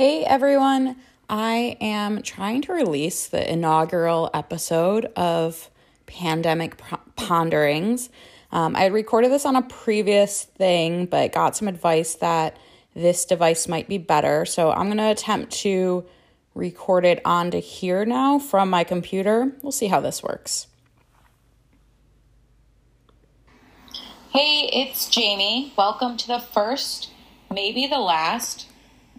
Hey everyone, I am trying to release the inaugural episode of Pandemic Ponderings. Um, I had recorded this on a previous thing, but got some advice that this device might be better. So I'm going to attempt to record it onto here now from my computer. We'll see how this works. Hey, it's Jamie. Welcome to the first, maybe the last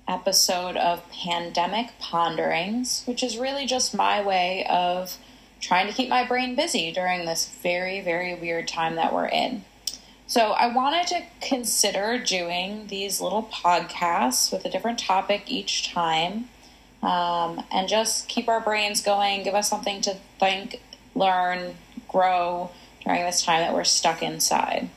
episode of Pandemic Ponderings, which is really just my way of trying to keep my brain busy during this very, very weird time that we're in. So, I wanted to consider doing these little podcasts with a different topic each time um, and just keep our brains going, give us something to think, learn, grow during this time that we're stuck inside.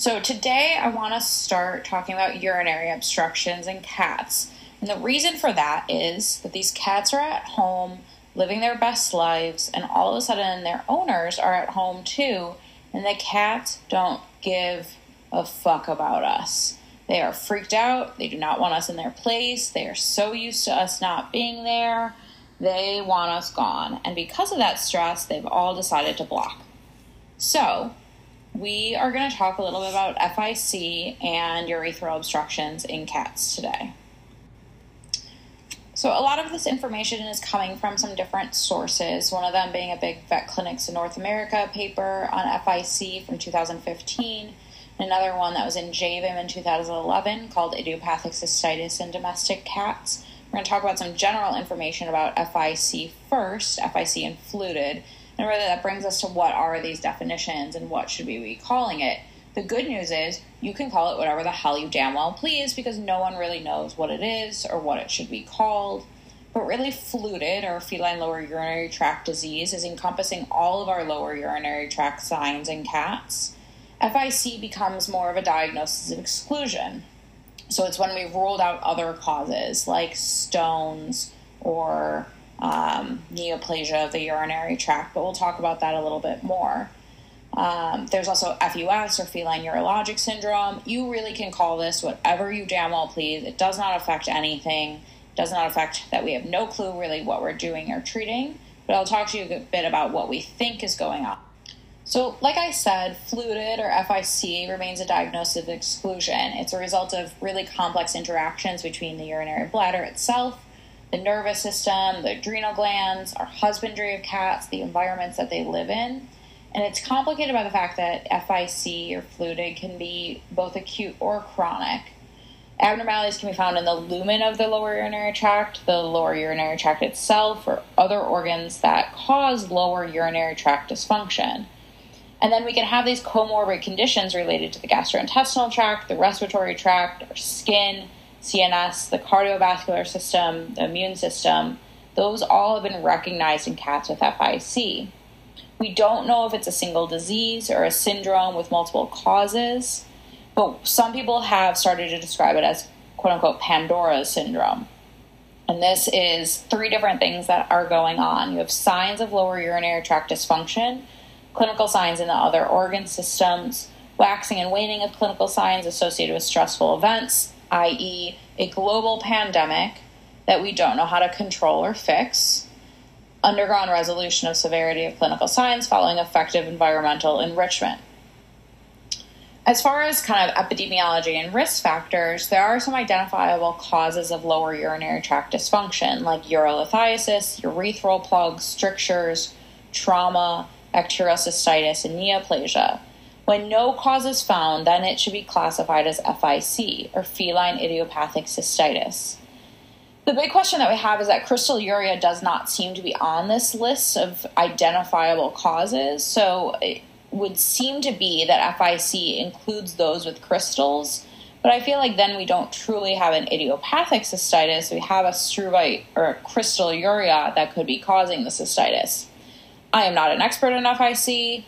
So today I want to start talking about urinary obstructions in cats. And the reason for that is that these cats are at home living their best lives, and all of a sudden their owners are at home too, and the cats don't give a fuck about us. They are freaked out. They do not want us in their place. They are so used to us not being there. They want us gone. And because of that stress, they've all decided to block. So, we are going to talk a little bit about FIC and urethral obstructions in cats today. So, a lot of this information is coming from some different sources, one of them being a big Vet Clinics in North America paper on FIC from 2015, another one that was in JVIM in 2011 called Idiopathic Cystitis in Domestic Cats. We're going to talk about some general information about FIC first, FIC and FLUTD, and really, that brings us to what are these definitions and what should we be calling it? The good news is you can call it whatever the hell you damn well please because no one really knows what it is or what it should be called. But really, FLUTD or feline lower urinary tract disease is encompassing all of our lower urinary tract signs in cats. FIC becomes more of a diagnosis of exclusion. So it's when we've ruled out other causes like stones or um, neoplasia of the urinary tract, but we'll talk about that a little bit more. Um, there's also FUS or feline urologic syndrome. You really can call this whatever you damn well please. It does not affect anything. It does not affect that we have no clue really what we're doing or treating. But I'll talk to you a bit about what we think is going on. So, like I said, FLUTD or FIC remains a diagnosis of exclusion. It's a result of really complex interactions between the urinary bladder itself the nervous system, the adrenal glands, our husbandry of cats, the environments that they live in. And it's complicated by the fact that FIC or FLUTD can be both acute or chronic. Abnormalities can be found in the lumen of the lower urinary tract, the lower urinary tract itself, or other organs that cause lower urinary tract dysfunction. And then we can have these comorbid conditions related to the gastrointestinal tract, the respiratory tract, our skin, CNS, the cardiovascular system, the immune system, those all have been recognized in cats with FIC. We don't know if it's a single disease or a syndrome with multiple causes, but some people have started to describe it as quote unquote Pandora's syndrome. And this is three different things that are going on. You have signs of lower urinary tract dysfunction, clinical signs in the other organ systems, waxing and waning of clinical signs associated with stressful events, i.e., a global pandemic that we don't know how to control or fix, undergone resolution of severity of clinical signs following effective environmental enrichment. As far as kind of epidemiology and risk factors, there are some identifiable causes of lower urinary tract dysfunction, like urolithiasis, urethral plugs, strictures, trauma, bacterial cystitis, and neoplasia. When no cause is found, then it should be classified as FIC, or feline idiopathic cystitis. The big question that we have is that crystalluria does not seem to be on this list of identifiable causes. So it would seem to be that FIC includes those with crystals. But I feel like then we don't truly have an idiopathic cystitis. We have a struvite or a crystalluria that could be causing the cystitis. I am not an expert in FIC.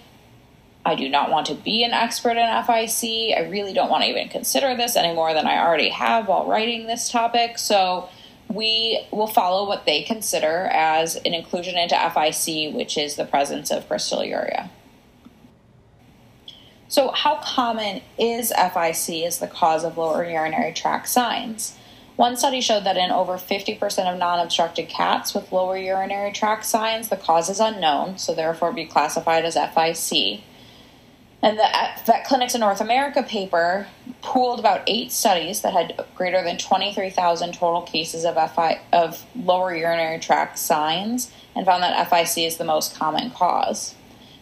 I do not want to be an expert in FIC. I really don't want to even consider this any more than I already have while writing this topic. So we will follow what they consider as an inclusion into FIC, which is the presence of crystalluria. So, how common is FIC as the cause of lower urinary tract signs? One study showed that in over 50% of non obstructed cats with lower urinary tract signs, the cause is unknown, so therefore be classified as FIC. And the uh, Vet Clinics in North America paper pooled about eight studies that had greater than 23,000 total cases of, FI, of lower urinary tract signs and found that FIC is the most common cause.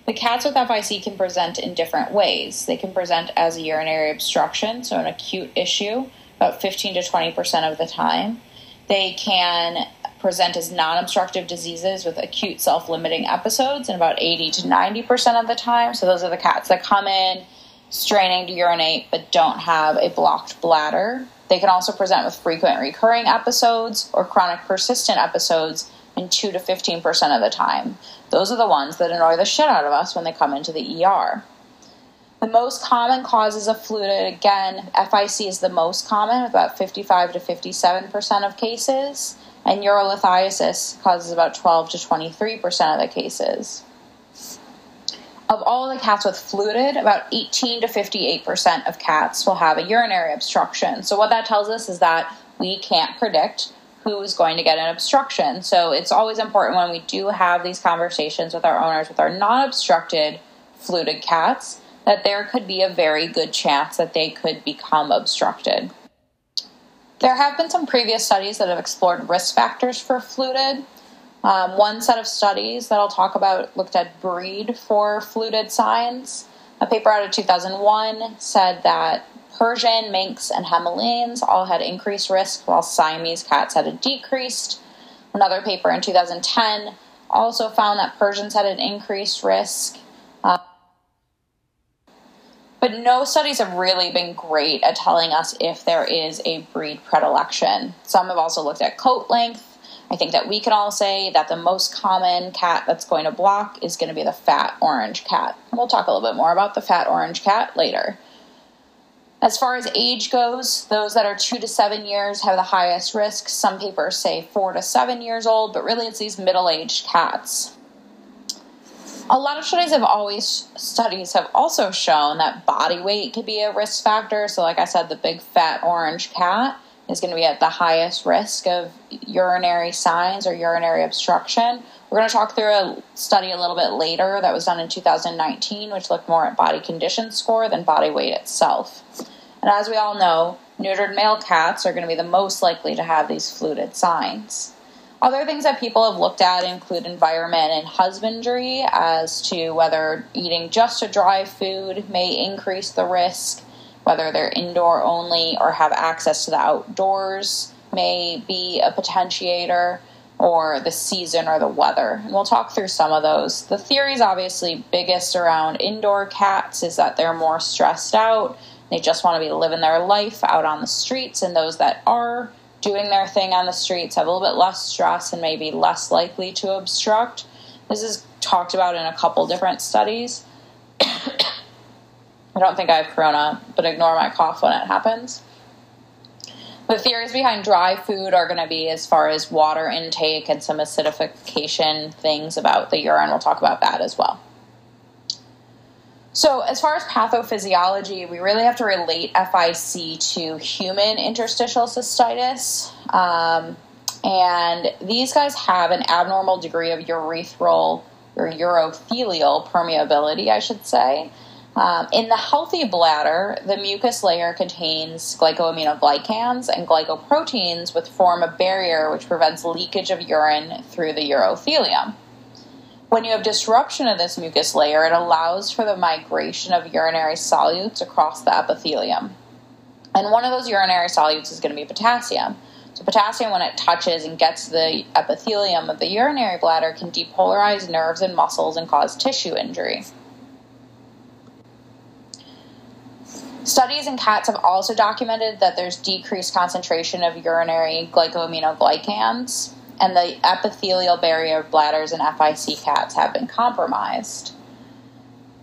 The cats with FIC can present in different ways. They can present as a urinary obstruction, so an acute issue, about 15 to 20% of the time. They can present as non obstructive diseases with acute self limiting episodes in about 80 to 90% of the time. So, those are the cats that come in straining to urinate but don't have a blocked bladder. They can also present with frequent recurring episodes or chronic persistent episodes in 2 to 15% of the time. Those are the ones that annoy the shit out of us when they come into the ER. The most common causes of FLUTD, again, FIC is the most common, about 55 to 57% of cases, and urolithiasis causes about 12 to 23% of the cases. Of all the cats with FLUTD, about 18 to 58% of cats will have a urinary obstruction. So, what that tells us is that we can't predict who is going to get an obstruction. So, it's always important when we do have these conversations with our owners with our non obstructed FLUTD cats that there could be a very good chance that they could become obstructed. There have been some previous studies that have explored risk factors for FLUTD. Um, one set of studies that I'll talk about looked at breed for FLUTD signs. A paper out of 2001 said that Persian, Manx, and Himalayan all had increased risk, while Siamese cats had a decreased. Another paper in 2010 also found that Persians had an increased risk. Uh, but no studies have really been great at telling us if there is a breed predilection. Some have also looked at coat length. I think that we can all say that the most common cat that's going to block is going to be the fat orange cat. We'll talk a little bit more about the fat orange cat later. As far as age goes, those that are two to seven years have the highest risk. Some papers say four to seven years old, but really it's these middle aged cats a lot of studies have always studies have also shown that body weight could be a risk factor. So, like I said, the big fat orange cat is going to be at the highest risk of urinary signs or urinary obstruction. We're going to talk through a study a little bit later that was done in 2019, which looked more at body condition score than body weight itself. And as we all know, neutered male cats are going to be the most likely to have these FLUTD signs. Other things that people have looked at include environment and husbandry as to whether eating just a dry food may increase the risk, whether they're indoor only or have access to the outdoors may be a potentiator, or the season or the weather. And we'll talk through some of those. The theories, obviously, biggest around indoor cats is that they're more stressed out. They just want to be living their life out on the streets, and those that are doing their thing on the streets have a little bit less stress and maybe less likely to obstruct. This is talked about in a couple different studies. I don't think I have corona, but ignore my cough when it happens. The theories behind dry food are going to be as far as water intake and some acidification things about the urine. We'll talk about that as well. So, as far as pathophysiology, we really have to relate FIC to human interstitial cystitis. Um, and these guys have an abnormal degree of urethral or urothelial permeability, I should say. Um, in the healthy bladder, the mucus layer contains glycosaminoglycans and glycoproteins, which form a barrier which prevents leakage of urine through the urothelium. When you have disruption of this mucus layer, it allows for the migration of urinary solutes across the epithelium. And one of those urinary solutes is going to be potassium. So, potassium, when it touches and gets the epithelium of the urinary bladder, can depolarize nerves and muscles and cause tissue injury. Studies in cats have also documented that there's decreased concentration of urinary glycosaminoglycans and the epithelial barrier of bladders in FIC cats have been compromised.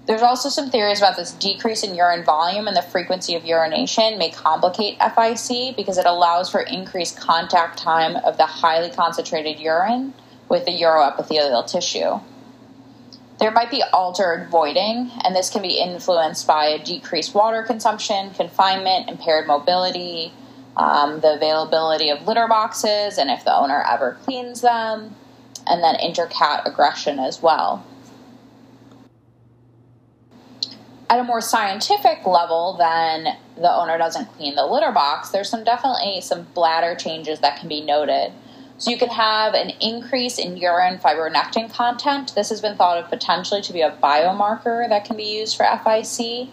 There's also some theories about this decrease in urine volume and the frequency of urination may complicate FIC because it allows for increased contact time of the highly concentrated urine with the uroepithelial tissue. There might be altered voiding, and this can be influenced by a decreased water consumption, confinement, impaired mobility, um, the availability of litter boxes and if the owner ever cleans them, and then intercat aggression as well. At a more scientific level, then the owner doesn't clean the litter box, there's some definitely some bladder changes that can be noted. So you can have an increase in urine fibronectin content. This has been thought of potentially to be a biomarker that can be used for FIC.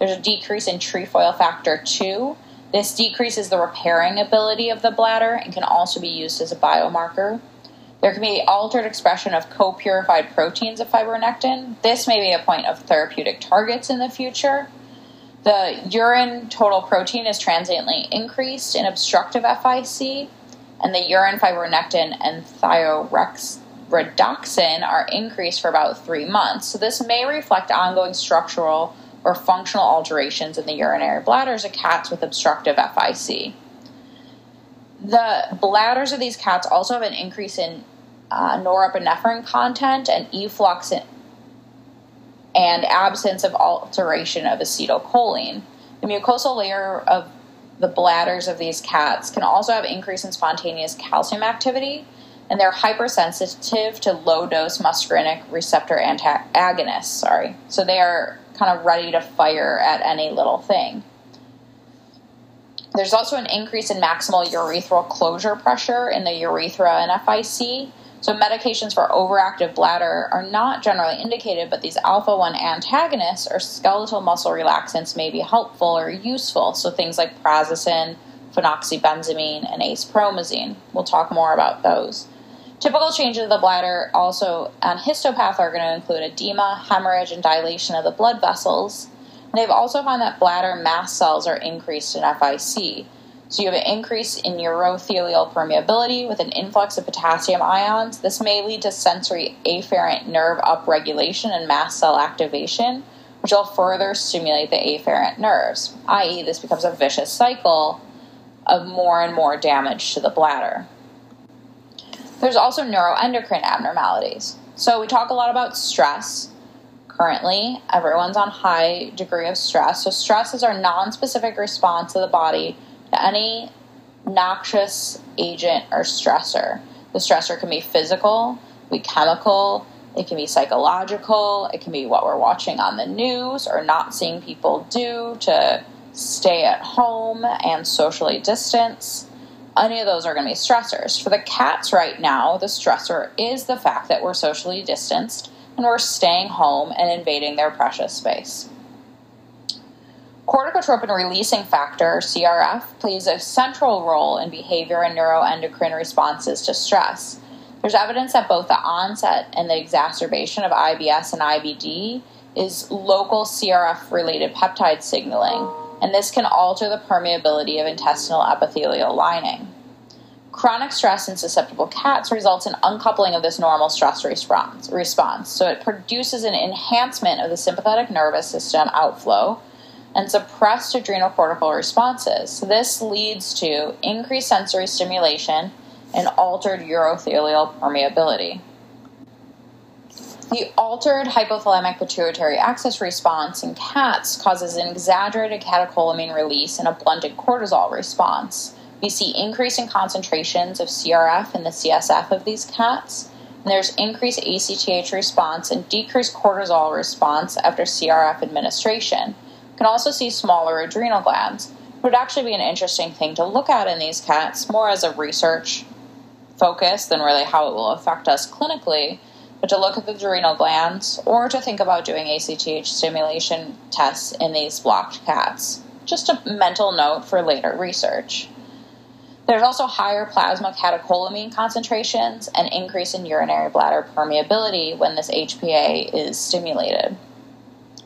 There's a decrease in trefoil factor 2. This decreases the repairing ability of the bladder and can also be used as a biomarker. There can be altered expression of co purified proteins of fibronectin. This may be a point of therapeutic targets in the future. The urine total protein is transiently increased in obstructive FIC, and the urine fibronectin and thioredoxin are increased for about three months. So, this may reflect ongoing structural or functional alterations in the urinary bladders of cats with obstructive FIC. The bladders of these cats also have an increase in uh, norepinephrine content and efflux in, and absence of alteration of acetylcholine. The mucosal layer of the bladders of these cats can also have increase in spontaneous calcium activity, and they're hypersensitive to low dose muscarinic receptor antagonists. Sorry, so they are kind of ready to fire at any little thing. There's also an increase in maximal urethral closure pressure in the urethra and FIC. So, medications for overactive bladder are not generally indicated, but these alpha 1 antagonists or skeletal muscle relaxants may be helpful or useful. So, things like prazosin, phenoxybenzamine, and acepromazine. We'll talk more about those. Typical changes of the bladder also on histopath are going to include edema, hemorrhage, and dilation of the blood vessels. And they've also found that bladder mast cells are increased in FIC. So you have an increase in urothelial permeability with an influx of potassium ions. This may lead to sensory afferent nerve upregulation and mast cell activation, which will further stimulate the afferent nerves, i.e., this becomes a vicious cycle of more and more damage to the bladder. There's also neuroendocrine abnormalities. So we talk a lot about stress, currently. Everyone's on high degree of stress. So stress is our non-specific response of the body to any noxious agent or stressor. The stressor can be physical, be chemical, it can be psychological, it can be what we're watching on the news or not seeing people do to stay at home and socially distance. Any of those are going to be stressors. For the cats right now, the stressor is the fact that we're socially distanced and we're staying home and invading their precious space. Corticotropin releasing factor, CRF, plays a central role in behavior and neuroendocrine responses to stress. There's evidence that both the onset and the exacerbation of IBS and IBD is local CRF related peptide signaling, and this can alter the permeability of intestinal epithelial lining. Chronic stress in susceptible cats results in uncoupling of this normal stress response, response. So it produces an enhancement of the sympathetic nervous system outflow and suppressed adrenal cortical responses. This leads to increased sensory stimulation and altered urothelial permeability. The altered hypothalamic pituitary axis response in cats causes an exaggerated catecholamine release and a blunted cortisol response. We see increasing concentrations of CRF in the CSF of these cats, and there's increased ACTH response and decreased cortisol response after CRF administration. You can also see smaller adrenal glands. It would actually be an interesting thing to look at in these cats, more as a research focus than really how it will affect us clinically, but to look at the adrenal glands or to think about doing ACTH stimulation tests in these blocked cats. Just a mental note for later research. There's also higher plasma catecholamine concentrations and increase in urinary bladder permeability when this HPA is stimulated.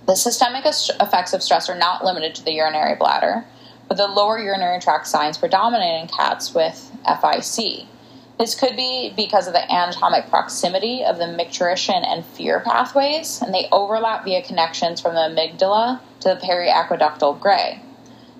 The systemic effects of stress are not limited to the urinary bladder, but the lower urinary tract signs predominate in cats with FIC. This could be because of the anatomic proximity of the micturition and fear pathways, and they overlap via connections from the amygdala to the periaqueductal gray.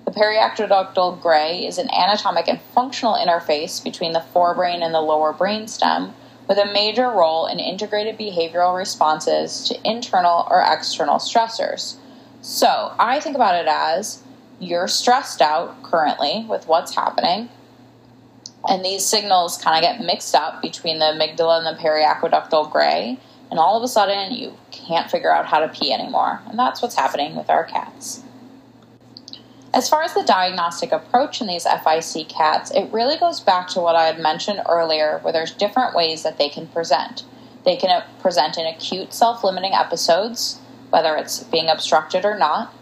The periaqueductal gray is an anatomic and functional interface between the forebrain and the lower brainstem, with a major role in integrated behavioral responses to internal or external stressors. So, I think about it as you're stressed out currently with what's happening. And these signals kind of get mixed up between the amygdala and the periaqueductal gray. And all of a sudden, you can't figure out how to pee anymore. And that's what's happening with our cats. As far as the diagnostic approach in these FIC cats, it really goes back to what I had mentioned earlier, where there's different ways that they can present. They can present in acute self limiting episodes, whether it's being obstructed or not.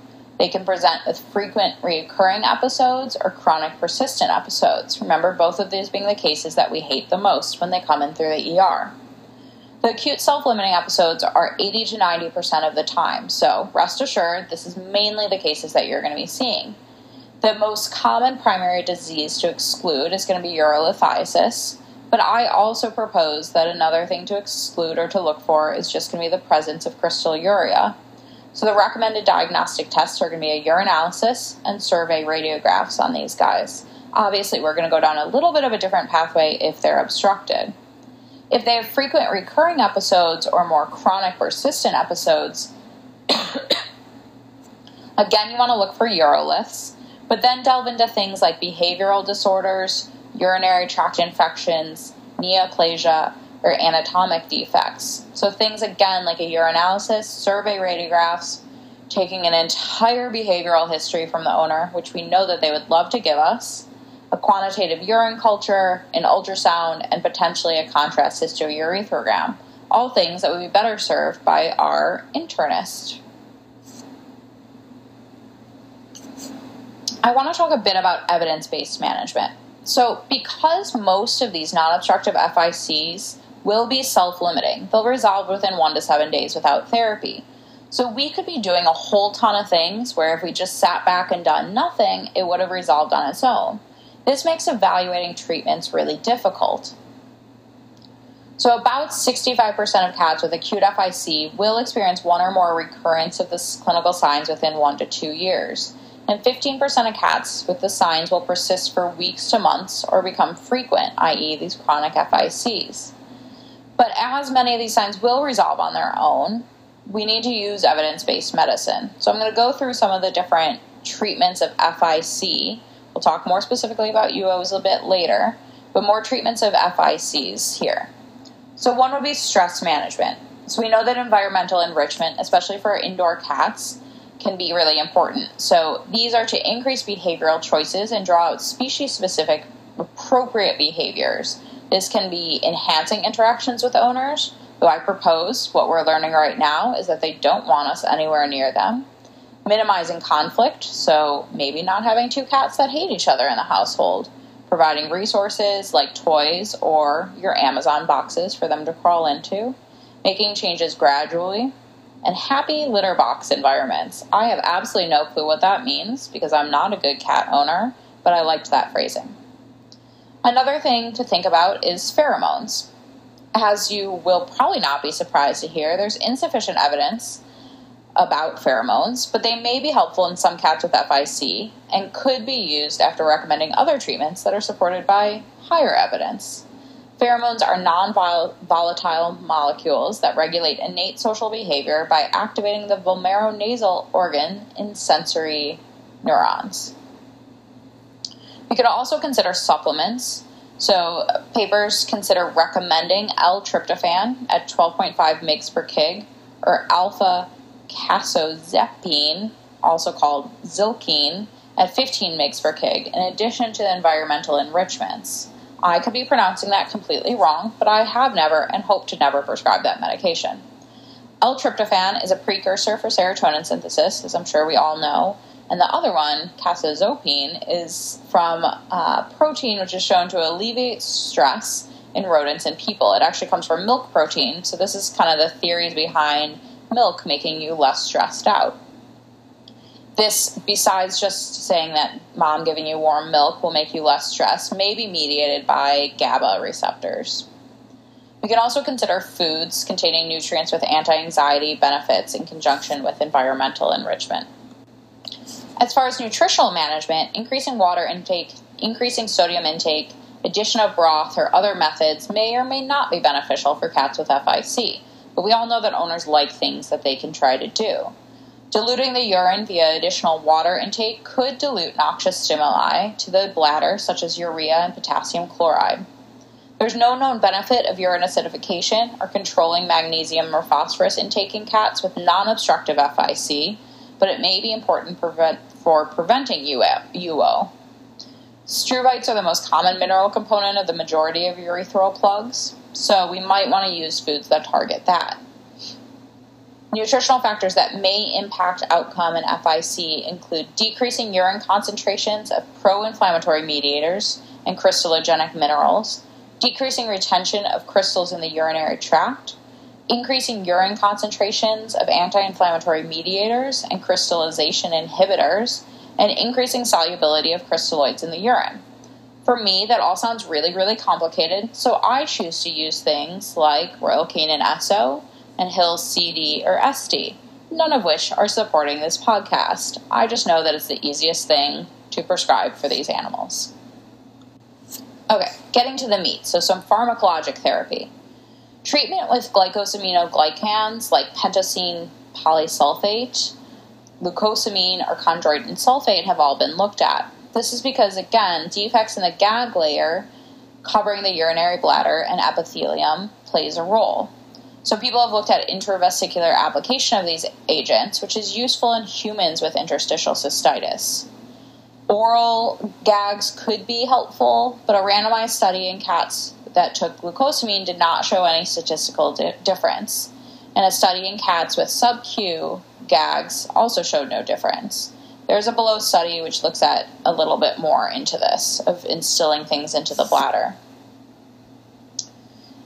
They can present with frequent recurring episodes or chronic persistent episodes. Remember, both of these being the cases that we hate the most when they come in through the ER. The acute self limiting episodes are 80 to 90% of the time, so rest assured, this is mainly the cases that you're going to be seeing. The most common primary disease to exclude is going to be urolithiasis, but I also propose that another thing to exclude or to look for is just going to be the presence of crystalluria. So the recommended diagnostic tests are going to be a urinalysis and survey radiographs on these guys. Obviously, we're going to go down a little bit of a different pathway if they're obstructed. If they have frequent recurring episodes or more chronic persistent episodes, again, you want to look for uroliths, but then delve into things like behavioral disorders, urinary tract infections, neoplasia, or anatomic defects. So things again like a urinalysis, survey radiographs, taking an entire behavioral history from the owner, which we know that they would love to give us, a quantitative urine culture, an ultrasound, and potentially a contrast cystourethrogram. All things that would be better served by our internist. I want to talk a bit about evidence based management. So, because most of these non obstructive FICs will be self limiting. They'll resolve within one to seven days without therapy. So we could be doing a whole ton of things where if we just sat back and done nothing, it would have resolved on its own. This makes evaluating treatments really difficult. So, about 65% of cats with acute FIC will experience one or more recurrence of the clinical signs within one to two years. And 15% of cats with the signs will persist for weeks to months or become frequent, i.e., these chronic FICs. But as many of these signs will resolve on their own, we need to use evidence based medicine. So I'm going to go through some of the different treatments of FIC. We'll talk more specifically about UOs a bit later, but more treatments of FICs here. So, one would be stress management. So, we know that environmental enrichment, especially for indoor cats, can be really important. So, these are to increase behavioral choices and draw out species specific appropriate behaviors this can be enhancing interactions with owners, who I propose what we're learning right now is that they don't want us anywhere near them. Minimizing conflict, so maybe not having two cats that hate each other in the household. Providing resources like toys or your Amazon boxes for them to crawl into. Making changes gradually. And happy litter box environments. I have absolutely no clue what that means because I'm not a good cat owner, but I liked that phrasing. Another thing to think about is pheromones. As you will probably not be surprised to hear, there's insufficient evidence about pheromones, but they may be helpful in some cats with FIC and could be used after recommending other treatments that are supported by higher evidence. Pheromones are non volatile molecules that regulate innate social behavior by activating the vomeronasal organ in sensory neurons. We could also consider supplements. So, uh, papers consider recommending L-tryptophan at 12.5 mg per kg or alpha casozepine, also called Zylkene, at 15 mg per kg, in addition to the environmental enrichments. I could be pronouncing that completely wrong, but I have never and hope to never prescribe that medication. L-tryptophan is a precursor for serotonin synthesis, as I'm sure we all know, and the other one, casozepine, is from a protein which is shown to alleviate stress in rodents and people. It actually comes from milk protein, so this is kind of the theories behind milk making you less stressed out. This, besides just saying that mom giving you warm milk will make you less stressed, may be mediated by GABA receptors. We can also consider foods containing nutrients with anti anxiety benefits in conjunction with environmental enrichment. As far as nutritional management, increasing water intake, increasing sodium intake, addition of broth, or other methods may or may not be beneficial for cats with FIC, but we all know that owners like things that they can try to do. Diluting the urine via additional water intake could dilute noxious stimuli to the bladder, such as urea and potassium chloride. There's no known benefit of urine acidification or controlling magnesium or phosphorus intake in cats with non obstructive FIC, but it may be important to prevent, for preventing UO. Struvites are the most common mineral component of the majority of urethral plugs, so we might want to use foods that target that. Nutritional factors that may impact outcome in FIC include decreasing urine concentrations of pro inflammatory mediators and crystallogenic minerals, decreasing retention of crystals in the urinary tract, increasing urine concentrations of anti inflammatory mediators and crystallization inhibitors, and increasing solubility of crystalloids in the urine. For me, that all sounds really, really complicated, so I choose to use things like Royal Canin and SO and Hill CD or SD, none of which are supporting this podcast. I just know that it's the easiest thing to prescribe for these animals. Okay, getting to the meat, so some pharmacologic therapy. Treatment with glycosaminoglycans like pentosan polysulfate, glucosamine, or chondroitin sulfate have all been looked at. This is because, again, defects in the gag layer covering the urinary bladder and epithelium plays a role. So people have looked at intravesicular application of these agents, which is useful in humans with interstitial cystitis. Oral gags could be helpful, but a randomized study in cats that took glucosamine did not show any statistical di- difference. And a study in cats with sub-Q gags also showed no difference. There's a below study which looks at a little bit more into this of instilling things into the bladder.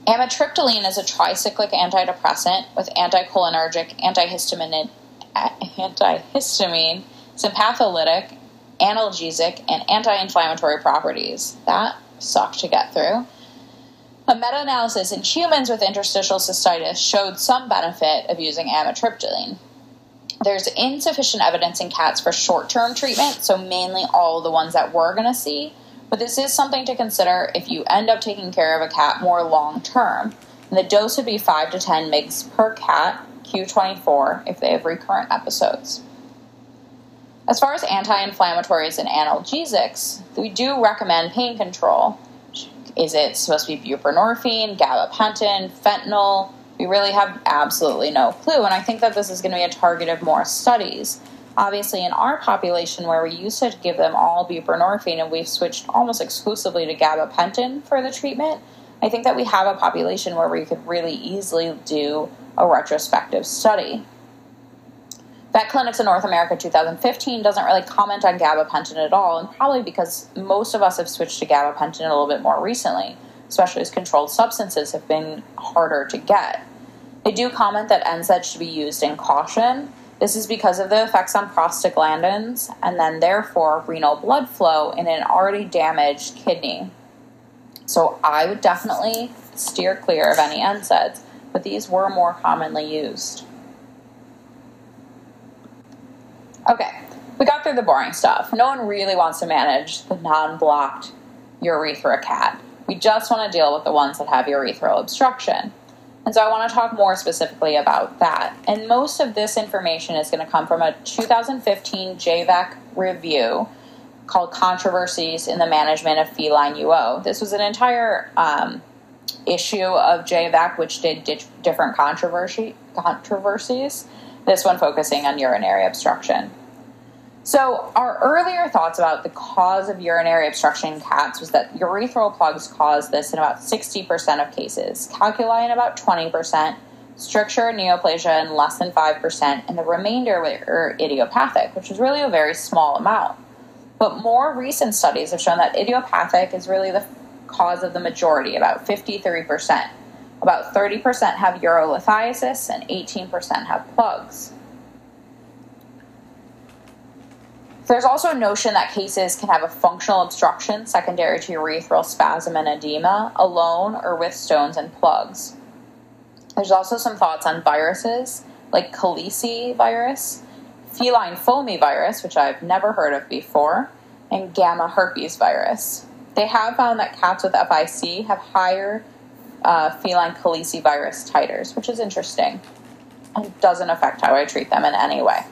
Amitriptyline is a tricyclic antidepressant with anticholinergic, antihistamine, antihistamine, sympatholytic, analgesic, and anti inflammatory properties. That sucked to get through. A meta analysis in humans with interstitial cystitis showed some benefit of using amitriptyline. There's insufficient evidence in cats for short term treatment, so mainly all the ones that we're going to see but this is something to consider if you end up taking care of a cat more long term. And the dose would be 5 to 10 mg per cat, Q24, if they have recurrent episodes. As far as anti inflammatories and analgesics, we do recommend pain control. Is it supposed to be buprenorphine, gabapentin, fentanyl? We really have absolutely no clue, and I think that this is going to be a target of more studies. Obviously, in our population, where we used to give them all buprenorphine and we've switched almost exclusively to gabapentin for the treatment, I think that we have a population where we could really easily do a retrospective study. Vet Clinics in North America 2015 doesn't really comment on gabapentin at all, and probably because most of us have switched to gabapentin a little bit more recently, especially as controlled substances have been harder to get. They do comment that NSAIDs should be used in caution, this is because of the effects on prostaglandins and then, therefore, renal blood flow in an already damaged kidney. So, I would definitely steer clear of any NSAIDs, but these were more commonly used. Okay, we got through the boring stuff. No one really wants to manage the non blocked urethra cat. We just want to deal with the ones that have urethral obstruction. And so I want to talk more specifically about that. And most of this information is going to come from a 2015 JVECC review called Controversies in the Management of Feline UO. This was an entire um, issue of JVECC which did di- different controversy, controversies, this one focusing on urinary obstruction. So, our earlier thoughts about the cause of urinary obstruction in cats was that urethral plugs cause this in about 60% of cases, calculi in about 20%, stricture neoplasia in less than 5%, and the remainder were idiopathic, which is really a very small amount. But more recent studies have shown that idiopathic is really the cause of the majority, about 53%. About 30% have urolithiasis and 18% have plugs. There's also a notion that cases can have a functional obstruction secondary to urethral spasm and edema, alone or with stones and plugs. There's also some thoughts on viruses like calicivirus, feline foamy virus, which I've never heard of before, and gamma herpes virus. They have found that cats with FIC have higher uh, feline calicivirus titers, which is interesting and doesn't affect how I treat them in any way.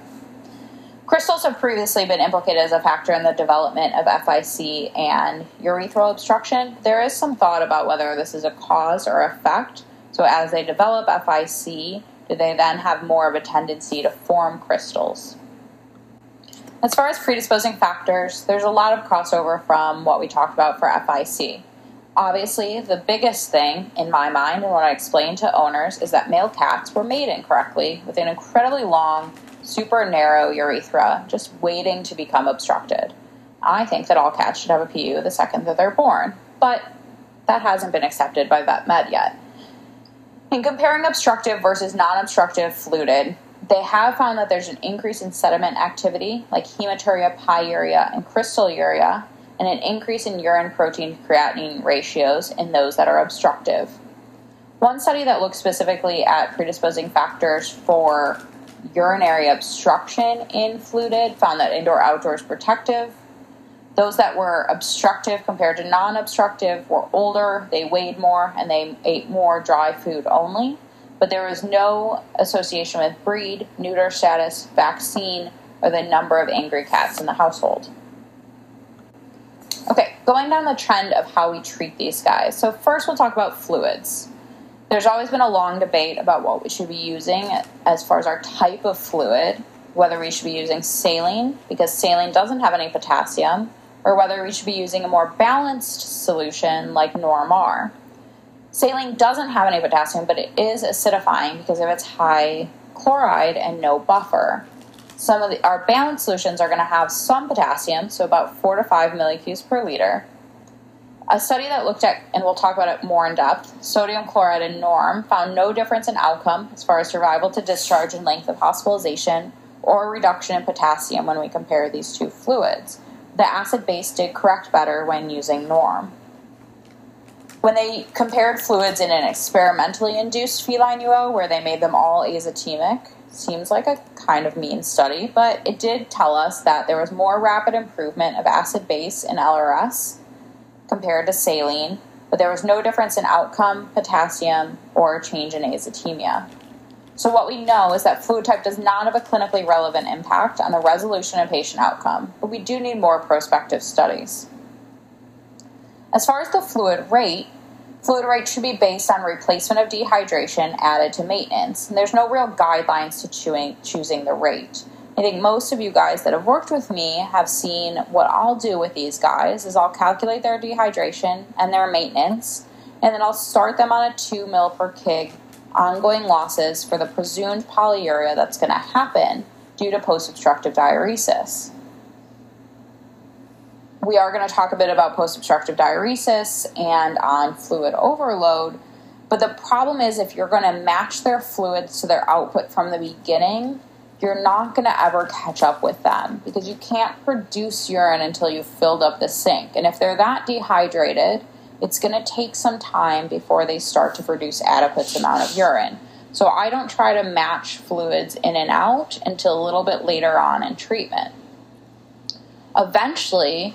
Crystals have previously been implicated as a factor in the development of FIC and urethral obstruction. There is some thought about whether this is a cause or effect. So, as they develop FIC, do they then have more of a tendency to form crystals? As far as predisposing factors, there's a lot of crossover from what we talked about for FIC. Obviously, the biggest thing in my mind and what I explained to owners is that male cats were made incorrectly with an incredibly long, super narrow urethra just waiting to become obstructed. I think that all cats should have a PU the second that they're born, but that hasn't been accepted by vet med yet. In comparing obstructive versus non obstructive FLUTD, they have found that there's an increase in sediment activity like hematuria, pyuria, and crystalluria, and an increase in urine protein creatinine ratios in those that are obstructive. One study that looked specifically at predisposing factors for urinary obstruction in FLUTD found that indoor outdoor is protective. Those that were obstructive compared to non obstructive were older, they weighed more, and they ate more dry food only. But there was no association with breed, neuter status, vaccine, or the number of angry cats in the household. Okay, going down the trend of how we treat these guys. So, first, we'll talk about fluids. There's always been a long debate about what we should be using as far as our type of fluid, whether we should be using saline, because saline doesn't have any potassium, or whether we should be using a more balanced solution like Normar. Saline doesn't have any potassium, but it is acidifying because of its high chloride and no buffer. Some of the, our balanced solutions are going to have some potassium, so about 4 to 5 millicues per liter. A study that looked at, and we'll talk about it more in depth, sodium chloride and norm found no difference in outcome as far as survival to discharge and length of hospitalization or reduction in potassium when we compare these two fluids. The acid base did correct better when using norm. When they compared fluids in an experimentally induced feline UO, where they made them all azotemic, seems like a kind of mean study, but it did tell us that there was more rapid improvement of acid base in LRS compared to saline, but there was no difference in outcome, potassium, or change in azotemia. So, what we know is that fluid type does not have a clinically relevant impact on the resolution of patient outcome, but we do need more prospective studies. As far as the fluid rate, Fluid rate should be based on replacement of dehydration added to maintenance. And there's no real guidelines to chewing, choosing the rate. I think most of you guys that have worked with me have seen what I'll do with these guys is I'll calculate their dehydration and their maintenance, and then I'll start them on a 2 mil per kg ongoing losses for the presumed polyuria that's going to happen due to post obstructive diuresis we are going to talk a bit about post obstructive diuresis and on fluid overload. But the problem is, if you're going to match their fluids to their output from the beginning, you're not going to ever catch up with them because you can't produce urine until you've filled up the sink. And if they're that dehydrated, it's going to take some time before they start to produce adequate amount of urine. So I don't try to match fluids in and out until a little bit later on in treatment. Eventually,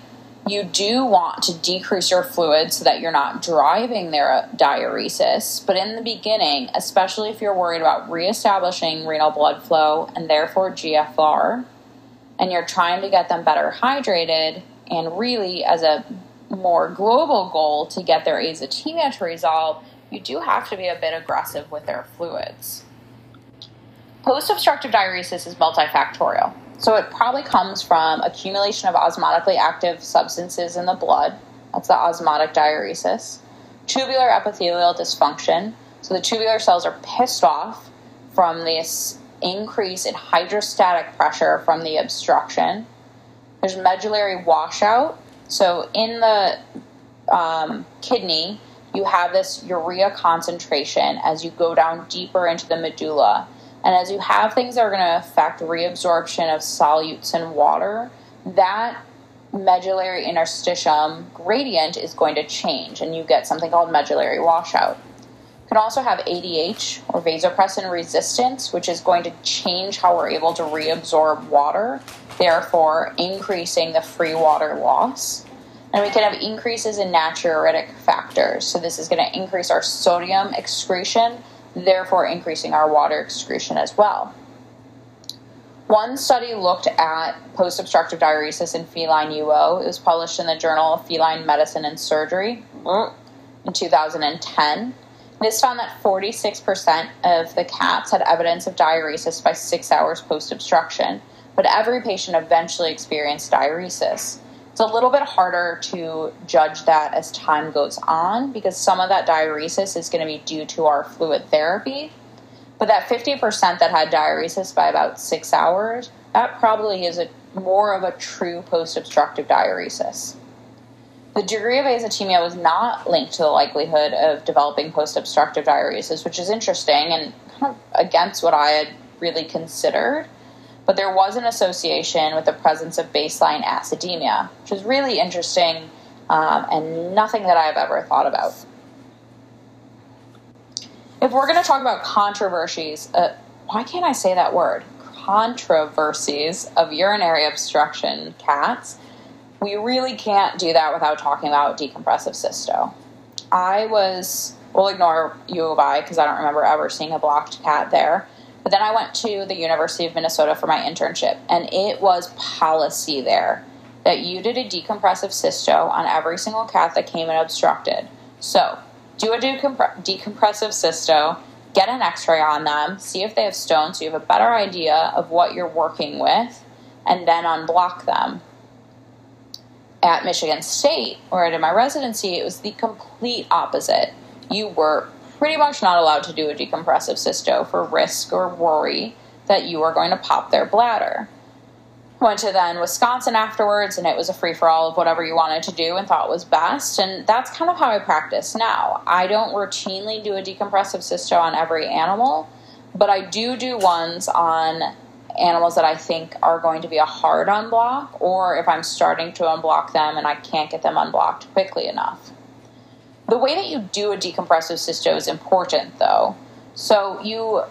you do want to decrease your fluid so that you're not driving their diuresis. But in the beginning, especially if you're worried about reestablishing renal blood flow and therefore GFR, and you're trying to get them better hydrated, and really as a more global goal to get their azotemia to resolve, you do have to be a bit aggressive with their fluids. Post obstructive diuresis is multifactorial. So it probably comes from accumulation of osmotically active substances in the blood. That's the osmotic diuresis. Tubular epithelial dysfunction. So the tubular cells are pissed off from this increase in hydrostatic pressure from the obstruction. There's medullary washout. So in the um, kidney, you have this urea concentration as you go down deeper into the medulla and as you have things that are going to affect reabsorption of solutes and water, that medullary interstitium gradient is going to change, and you get something called medullary washout. You can also have ADH or vasopressin resistance, which is going to change how we're able to reabsorb water, therefore increasing the free water loss. And we can have increases in natriuretic factors. So, this is going to increase our sodium excretion therefore increasing our water excretion as well. One study looked at post obstructive diuresis in feline UO. It was published in the Journal of Feline Medicine and Surgery in 2010. This found that 46% of the cats had evidence of diuresis by six hours post obstruction, but every patient eventually experienced diuresis. It's a little bit harder to judge that as time goes on because some of that diuresis is going to be due to our fluid therapy but that 50% that had diuresis by about six hours, that probably is a more of a true post obstructive diuresis. The degree of azotemia was not linked to the likelihood of developing post obstructive diuresis, which is interesting and kind of against what I had really considered. But there was an association with the presence of baseline acidemia, which is really interesting um, and nothing that I've ever thought about if we're going to talk about controversies, uh, why can't I say that word? Controversies of urinary obstruction cats, we really can't do that without talking about decompressive cysto. I was, we'll ignore U of I because I don't remember ever seeing a blocked cat there. But then I went to the University of Minnesota for my internship, and it was policy there that you did a decompressive cysto on every single cat that came in obstructed. So do a decompressive cysto, get an x ray on them, see if they have stones so you have a better idea of what you're working with, and then unblock them. At Michigan State, where I did my residency, it was the complete opposite. You were pretty much not allowed to do a decompressive cysto for risk or worry that you are going to pop their bladder. Went to then Wisconsin afterwards, and it was a free for all of whatever you wanted to do and thought was best. And that's kind of how I practice now. I don't routinely do a decompressive cysto on every animal, but I do do ones on animals that I think are going to be a hard unblock, or if I'm starting to unblock them and I can't get them unblocked quickly enough. The way that you do a decompressive cysto is important, though. So you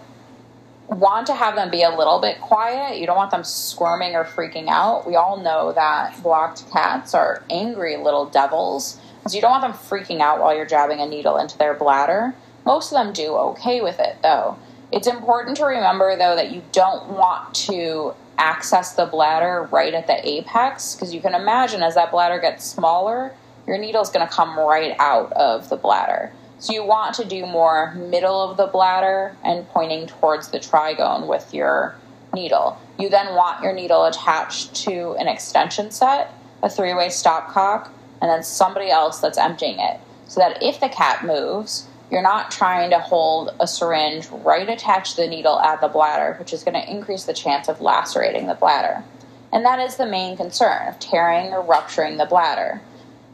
want to have them be a little bit quiet. You don't want them squirming or freaking out. We all know that blocked cats are angry little devils. So you don't want them freaking out while you're jabbing a needle into their bladder. Most of them do okay with it though. It's important to remember though that you don't want to access the bladder right at the apex because you can imagine as that bladder gets smaller, your needle is going to come right out of the bladder. So you want to do more middle of the bladder and pointing towards the trigone with your needle. You then want your needle attached to an extension set, a three way stopcock, and then somebody else that's emptying it. So that if the cat moves, you're not trying to hold a syringe right attached to the needle at the bladder, which is going to increase the chance of lacerating the bladder. And that is the main concern of tearing or rupturing the bladder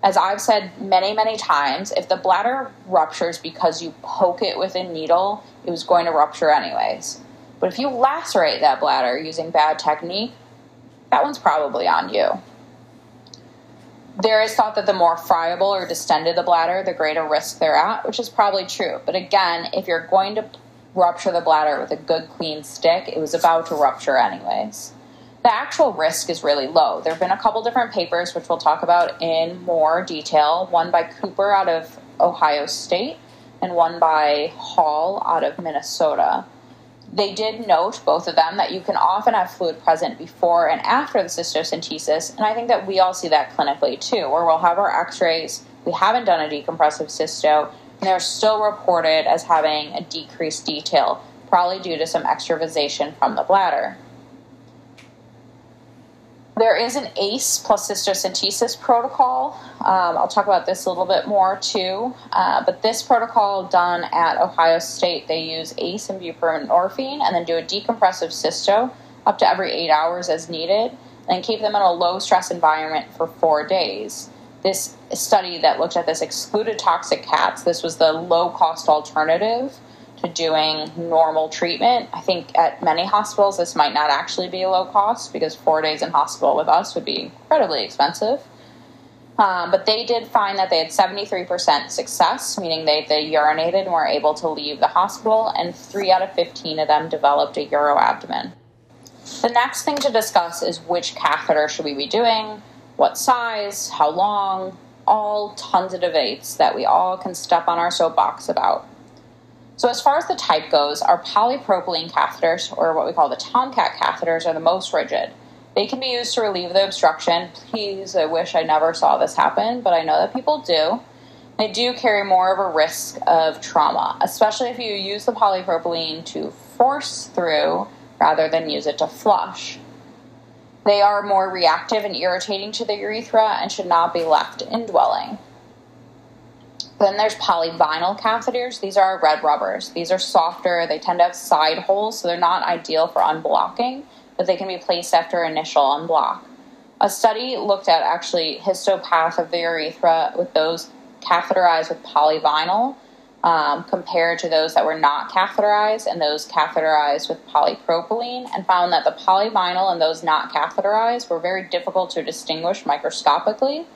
as I've said many, many times, if the bladder ruptures because you poke it with a needle, it was going to rupture anyways. But if you lacerate that bladder using bad technique, that one's probably on you. There is thought that the more friable or distended the bladder, the greater risk they're at, which is probably true. But again, if you're going to rupture the bladder with a good clean stick, it was about to rupture anyways the actual risk is really low. There have been a couple different papers, which we'll talk about in more detail. One by Cooper out of Ohio State, and one by Hall out of Minnesota. They did note, both of them, that you can often have fluid present before and after the cystocentesis, and I think that we all see that clinically too, where we'll have our x rays, we haven't done a decompressive cysto, and they're still reported as having a decreased detail, probably due to some extravasation from the bladder. There is an ACE plus cystocentesis protocol. Um, I'll talk about this a little bit more too. Uh, but this protocol done at Ohio State, they use ACE and buprenorphine and then do a decompressive cysto up to every eight hours as needed, and keep them in a low stress environment for four days. This study that looked at this excluded toxic cats. This was the low cost alternative to doing normal treatment. I think at many hospitals, this might not actually be a low cost because four days in hospital with us would be incredibly expensive. Um, but they did find that they had 73% success, meaning they, they urinated and were able to leave the hospital, and 3 out of 15 of them developed a uroabdomen. The next thing to discuss is which catheter should we be doing, what size, how long, all tons of debates that we all can step on our soapbox about. So, as far as the type goes, our polypropylene catheters, or what we call the Tomcat catheters, are the most rigid. They can be used to relieve the obstruction. Please, I wish I never saw this happen, but I know that people do. They do carry more of a risk of trauma, especially if you use the polypropylene to force through rather than use it to flush. They are more reactive and irritating to the urethra and should not be left indwelling. Then there's polyvinyl catheters. These are red rubbers. These are softer. They tend to have side holes, so they're not ideal for unblocking, but they can be placed after initial unblock. A study looked at actually histopath of the urethra with those catheterized with polyvinyl um, compared to those that were not catheterized and those catheterized with polypropylene and found that the polyvinyl and those not catheterized were very difficult to distinguish microscopically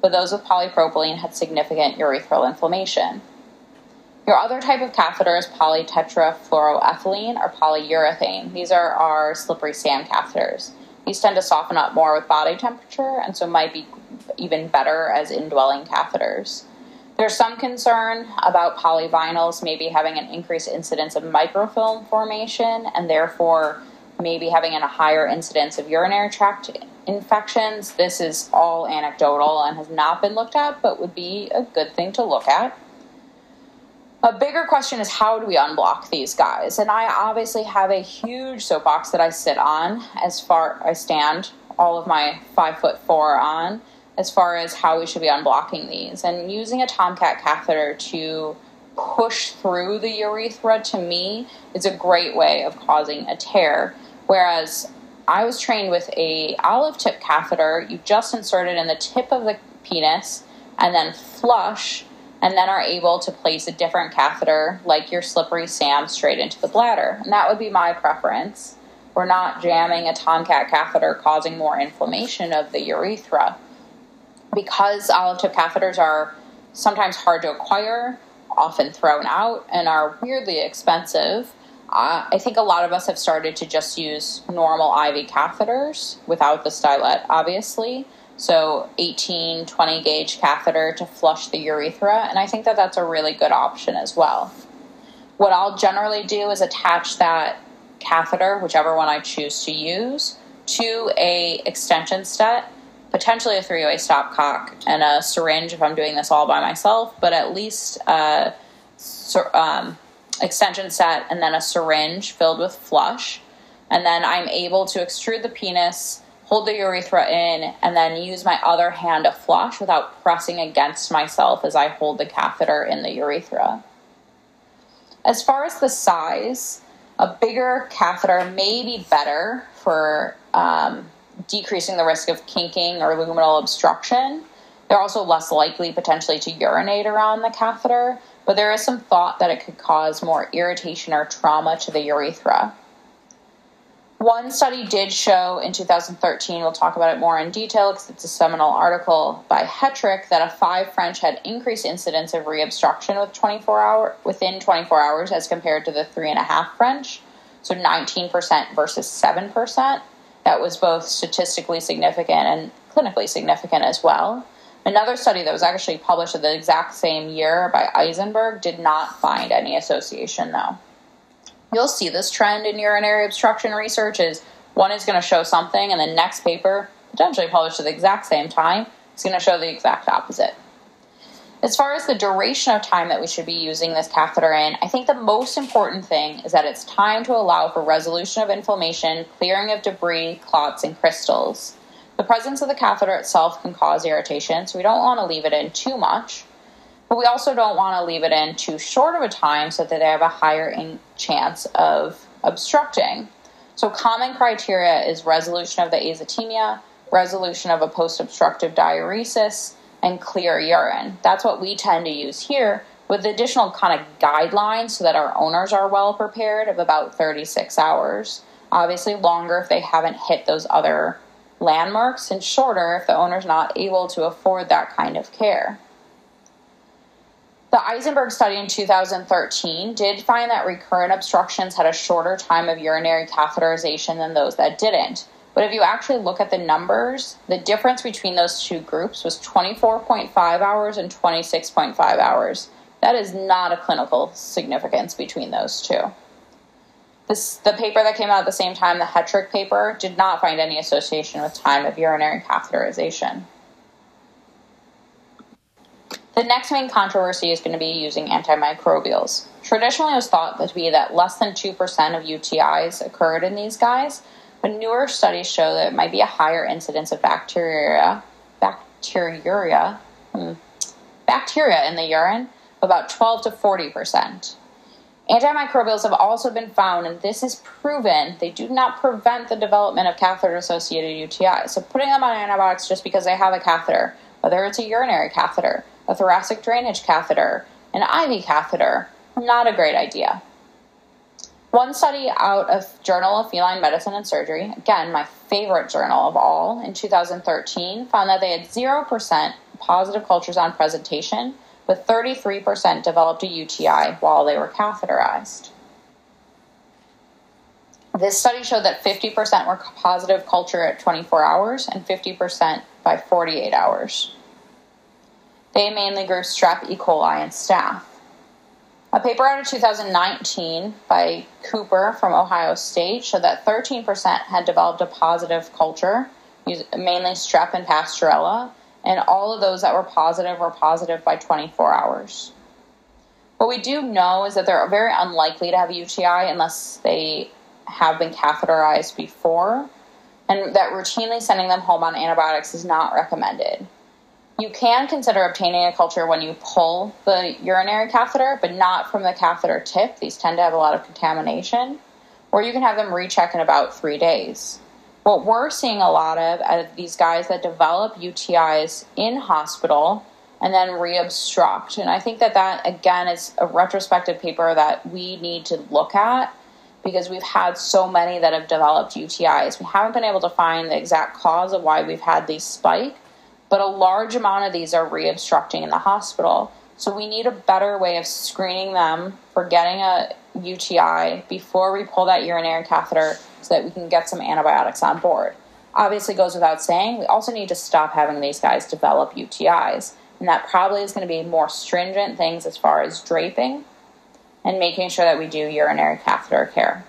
but those with polypropylene had significant urethral inflammation. Your other type of catheter is polytetrafluoroethylene or polyurethane. These are our slippery Sam catheters. These tend to soften up more with body temperature and so might be even better as indwelling catheters. There's some concern about polyvinyls maybe having an increased incidence of microfilm formation and therefore maybe having a higher incidence of urinary tract infections. This is all anecdotal and has not been looked at, but would be a good thing to look at. A bigger question is how do we unblock these guys? And I obviously have a huge soapbox that I sit on as far I stand all of my five foot four on as far as how we should be unblocking these. And using a Tomcat catheter to push through the urethra to me is a great way of causing a tear. Whereas I was trained with a olive tip catheter. You just insert it in the tip of the penis and then flush, and then are able to place a different catheter, like your slippery Sam, straight into the bladder. And that would be my preference. We're not jamming a Tomcat catheter, causing more inflammation of the urethra. Because olive tip catheters are sometimes hard to acquire, often thrown out, and are weirdly expensive I think a lot of us have started to just use normal IV catheters without the stylet, obviously. So 18, 20 gauge catheter to flush the urethra, and I think that that's a really good option as well. What I'll generally do is attach that catheter, whichever one I choose to use, to a extension set, potentially a three-way stopcock, and a syringe if I'm doing this all by myself, but at least uh, um, extension set and then a syringe filled with flush. And then I'm able to extrude the penis, hold the urethra in, and then use my other hand to flush without pressing against myself as I hold the catheter in the urethra. As far as the size, a bigger catheter may be better for um, decreasing the risk of kinking or luminal obstruction. They're also less likely potentially to urinate around the catheter, but there is some thought that it could cause more irritation or trauma to the urethra. One study did show in 2013, we'll talk about it more in detail because it's a seminal article by Hetrick, that a 5 French had increased incidence of reobstruction with 24 hour, within 24 hours as compared to the 3.5 French, so 19% versus 7%. That was both statistically significant and clinically significant as well. Another study that was actually published in the exact same year by Eisenberg did not find any association, though. You'll see this trend in urinary obstruction research is one is going to show something, and the next paper, potentially published at the exact same time, is going to show the exact opposite. As far as the duration of time that we should be using this catheter in, I think the most important thing is that it's time to allow for resolution of inflammation, clearing of debris, clots, and crystals. The presence of the catheter itself can cause irritation, so we don't want to leave it in too much. But we also don't want to leave it in too short of a time so that they have a higher chance of obstructing. So, common criteria is resolution of the azotemia, resolution of a post obstructive diuresis, and clear urine. That's what we tend to use here, with additional kind of guidelines so that our owners are well prepared of about 36 hours. Obviously, longer if they haven't hit those other landmarks and shorter if the owner is not able to afford that kind of care. The Eisenberg study in 2013 did find that recurrent obstructions had a shorter time of urinary catheterization than those that didn't. But if you actually look at the numbers, the difference between those two groups was 24.5 hours and 26.5 hours. That is not a clinical significance between those two. This, the paper that came out at the same time, the Hetrick paper, did not find any association with time of urinary catheterization. The next main controversy is going to be using antimicrobials. Traditionally, it was thought to be that less than 2% of UTIs occurred in these guys, but newer studies show that it might be a higher incidence of bacteria, bacteriuria, hmm, bacteria in the urine, about 12 to 40%. Antimicrobials have also been found, and this is proven, they do not prevent the development of catheter associated UTI. So, putting them on antibiotics just because they have a catheter, whether it's a urinary catheter, a thoracic drainage catheter, an IV catheter, not a great idea. One study out of Journal of Feline Medicine and Surgery, again, my favorite journal of all, in 2013, found that they had 0% positive cultures on presentation but 33% developed a UTI while they were catheterized. This study showed that 50% were positive culture at 24 hours and 50% by 48 hours. They mainly grew strep E. coli and staph. A paper out of 2019 by Cooper from Ohio State showed that 13% had developed a positive culture, mainly strep and Pasteurella, and all of those that were positive were positive by 24 hours. What we do know is that they're very unlikely to have a UTI unless they have been catheterized before, and that routinely sending them home on antibiotics is not recommended. You can consider obtaining a culture when you pull the urinary catheter, but not from the catheter tip. These tend to have a lot of contamination. Or you can have them recheck in about three days what we're seeing a lot of are these guys that develop UTIs in hospital and then reobstruct. And I think that that, again, is a retrospective paper that we need to look at because we've had so many that have developed UTIs. We haven't been able to find the exact cause of why we've had these spike, but a large amount of these are reobstructing in the hospital. So we need a better way of screening them for getting a UTI before we pull that urinary catheter so that we can get some antibiotics on board. Obviously, goes without saying, we also need to stop having these guys develop UTIs. And that probably is going to be more stringent things as far as draping and making sure that we do urinary catheter care.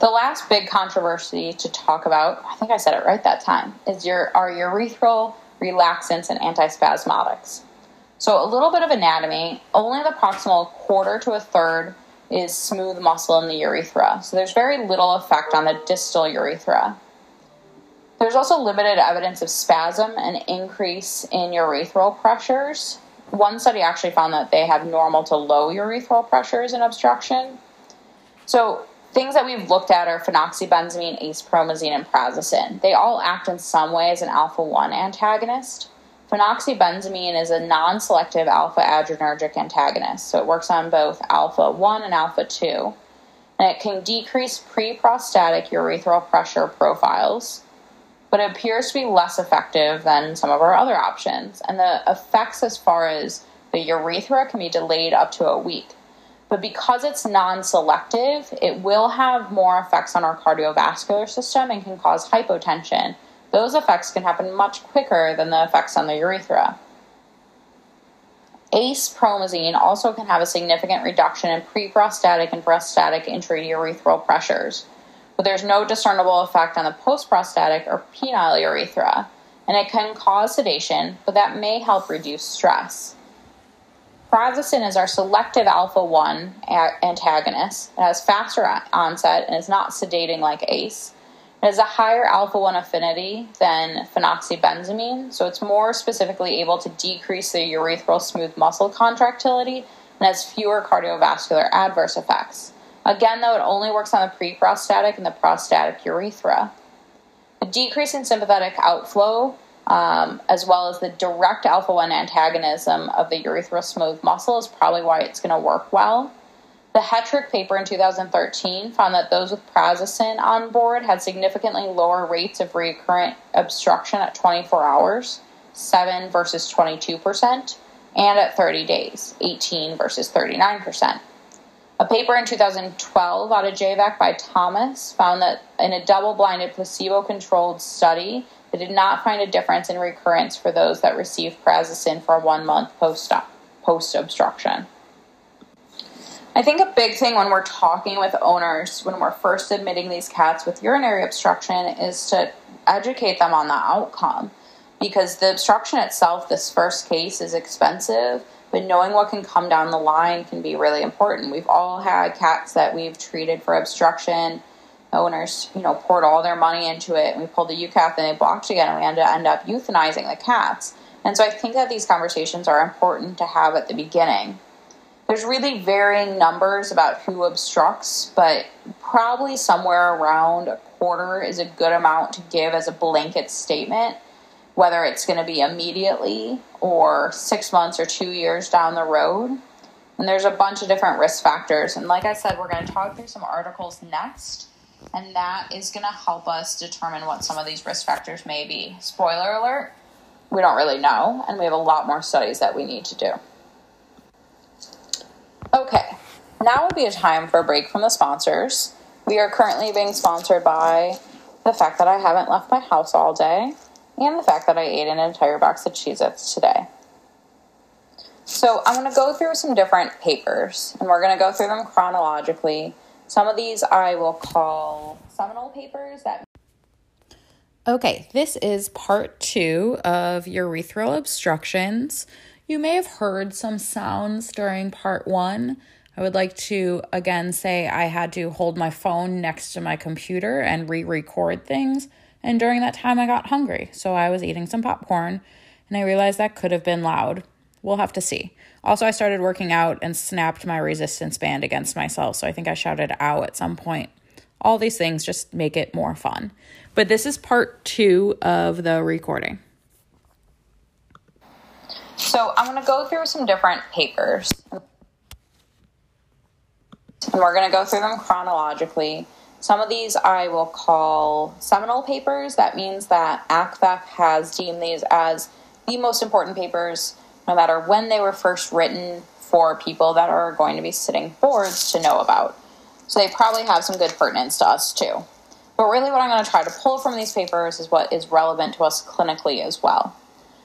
The last big controversy to talk about, I think I said it right that time, is your, our urethral relaxants and antispasmodics. So, a little bit of anatomy, only the proximal quarter to a third is smooth muscle in the urethra. So there's very little effect on the distal urethra. There's also limited evidence of spasm and increase in urethral pressures. One study actually found that they have normal to low urethral pressures in obstruction. So things that we've looked at are phenoxybenzamine, acepromazine, and prazosin. They all act in some way as an alpha 1 antagonist. Phenoxybenzamine is a non selective alpha adrenergic antagonist, so it works on both alpha 1 and alpha 2. And it can decrease pre prostatic urethral pressure profiles, but it appears to be less effective than some of our other options. And the effects, as far as the urethra, can be delayed up to a week. But because it's non selective, it will have more effects on our cardiovascular system and can cause hypotension those effects can happen much quicker than the effects on the urethra. Acepromazine also can have a significant reduction in preprostatic and prostatic intraurethral pressures, but there's no discernible effect on the postprostatic or penile urethra, and it can cause sedation, but that may help reduce stress. Prazosin is our selective alpha 1 antagonist. It has faster onset and is not sedating like ACE it has a higher alpha 1 affinity than phenoxybenzamine, so it's more specifically able to decrease the urethral smooth muscle contractility and has fewer cardiovascular adverse effects. Again, though, it only works on the preprostatic and the prostatic urethra. The decrease in sympathetic outflow, um, as well as the direct alpha 1 antagonism of the urethral smooth muscle, is probably why it's going to work well. The Hetrick paper in 2013 found that those with prazosin on board had significantly lower rates of recurrent obstruction at 24 hours, 7 versus 22%, and at 30 days, 18 versus 39%. A paper in 2012 out of JVECC by Thomas found that in a double blinded placebo controlled study, they did not find a difference in recurrence for those that received prazosin for one month post obstruction. I think a big thing when we're talking with owners, when we're first admitting these cats with urinary obstruction, is to educate them on the outcome. Because the obstruction itself, this first case, is expensive, but knowing what can come down the line can be really important. We've all had cats that we've treated for obstruction. Owners, you know, poured all their money into it, and we pulled the UCAT and they blocked again, and we had to end up euthanizing the cats. And so I think that these conversations are important to have at the beginning there's really varying numbers about who obstructs, but probably somewhere around a quarter is a good amount to give as a blanket statement, whether it's going to be immediately or six months or two years down the road. And there's a bunch of different risk factors. And like I said, we're going to talk through some articles next, and that is going to help us determine what some of these risk factors may be. Spoiler alert, we don't really know, and we have a lot more studies that we need to do. Okay, now would be a time for a break from the sponsors. We are currently being sponsored by the fact that I haven't left my house all day and the fact that I ate an entire box of Cheez Its today. So, I'm going to go through some different papers and we're going to go through them chronologically. Some of these I will call seminal papers that Okay, this is part two of urethral obstructions. You may have heard some sounds during part one. I would like to again say I had to hold my phone next to my computer and re record things. And during that time, I got hungry. So I was eating some popcorn and I realized that could have been loud. We'll have to see. Also, I started working out and snapped my resistance band against myself. So I think I shouted ow at some point. All these things just make it more fun. But this is part two of the recording. So I'm going to go through some different papers. And we're going to go through them chronologically. Some of these I will call seminal papers. That means that ACVECC has deemed these as the most important papers, no matter when they were first written, for people that are going to be sitting boards to know about. So they probably have some good pertinence to us too. But really, what I'm going to try to pull from these papers is what is relevant to us clinically as well.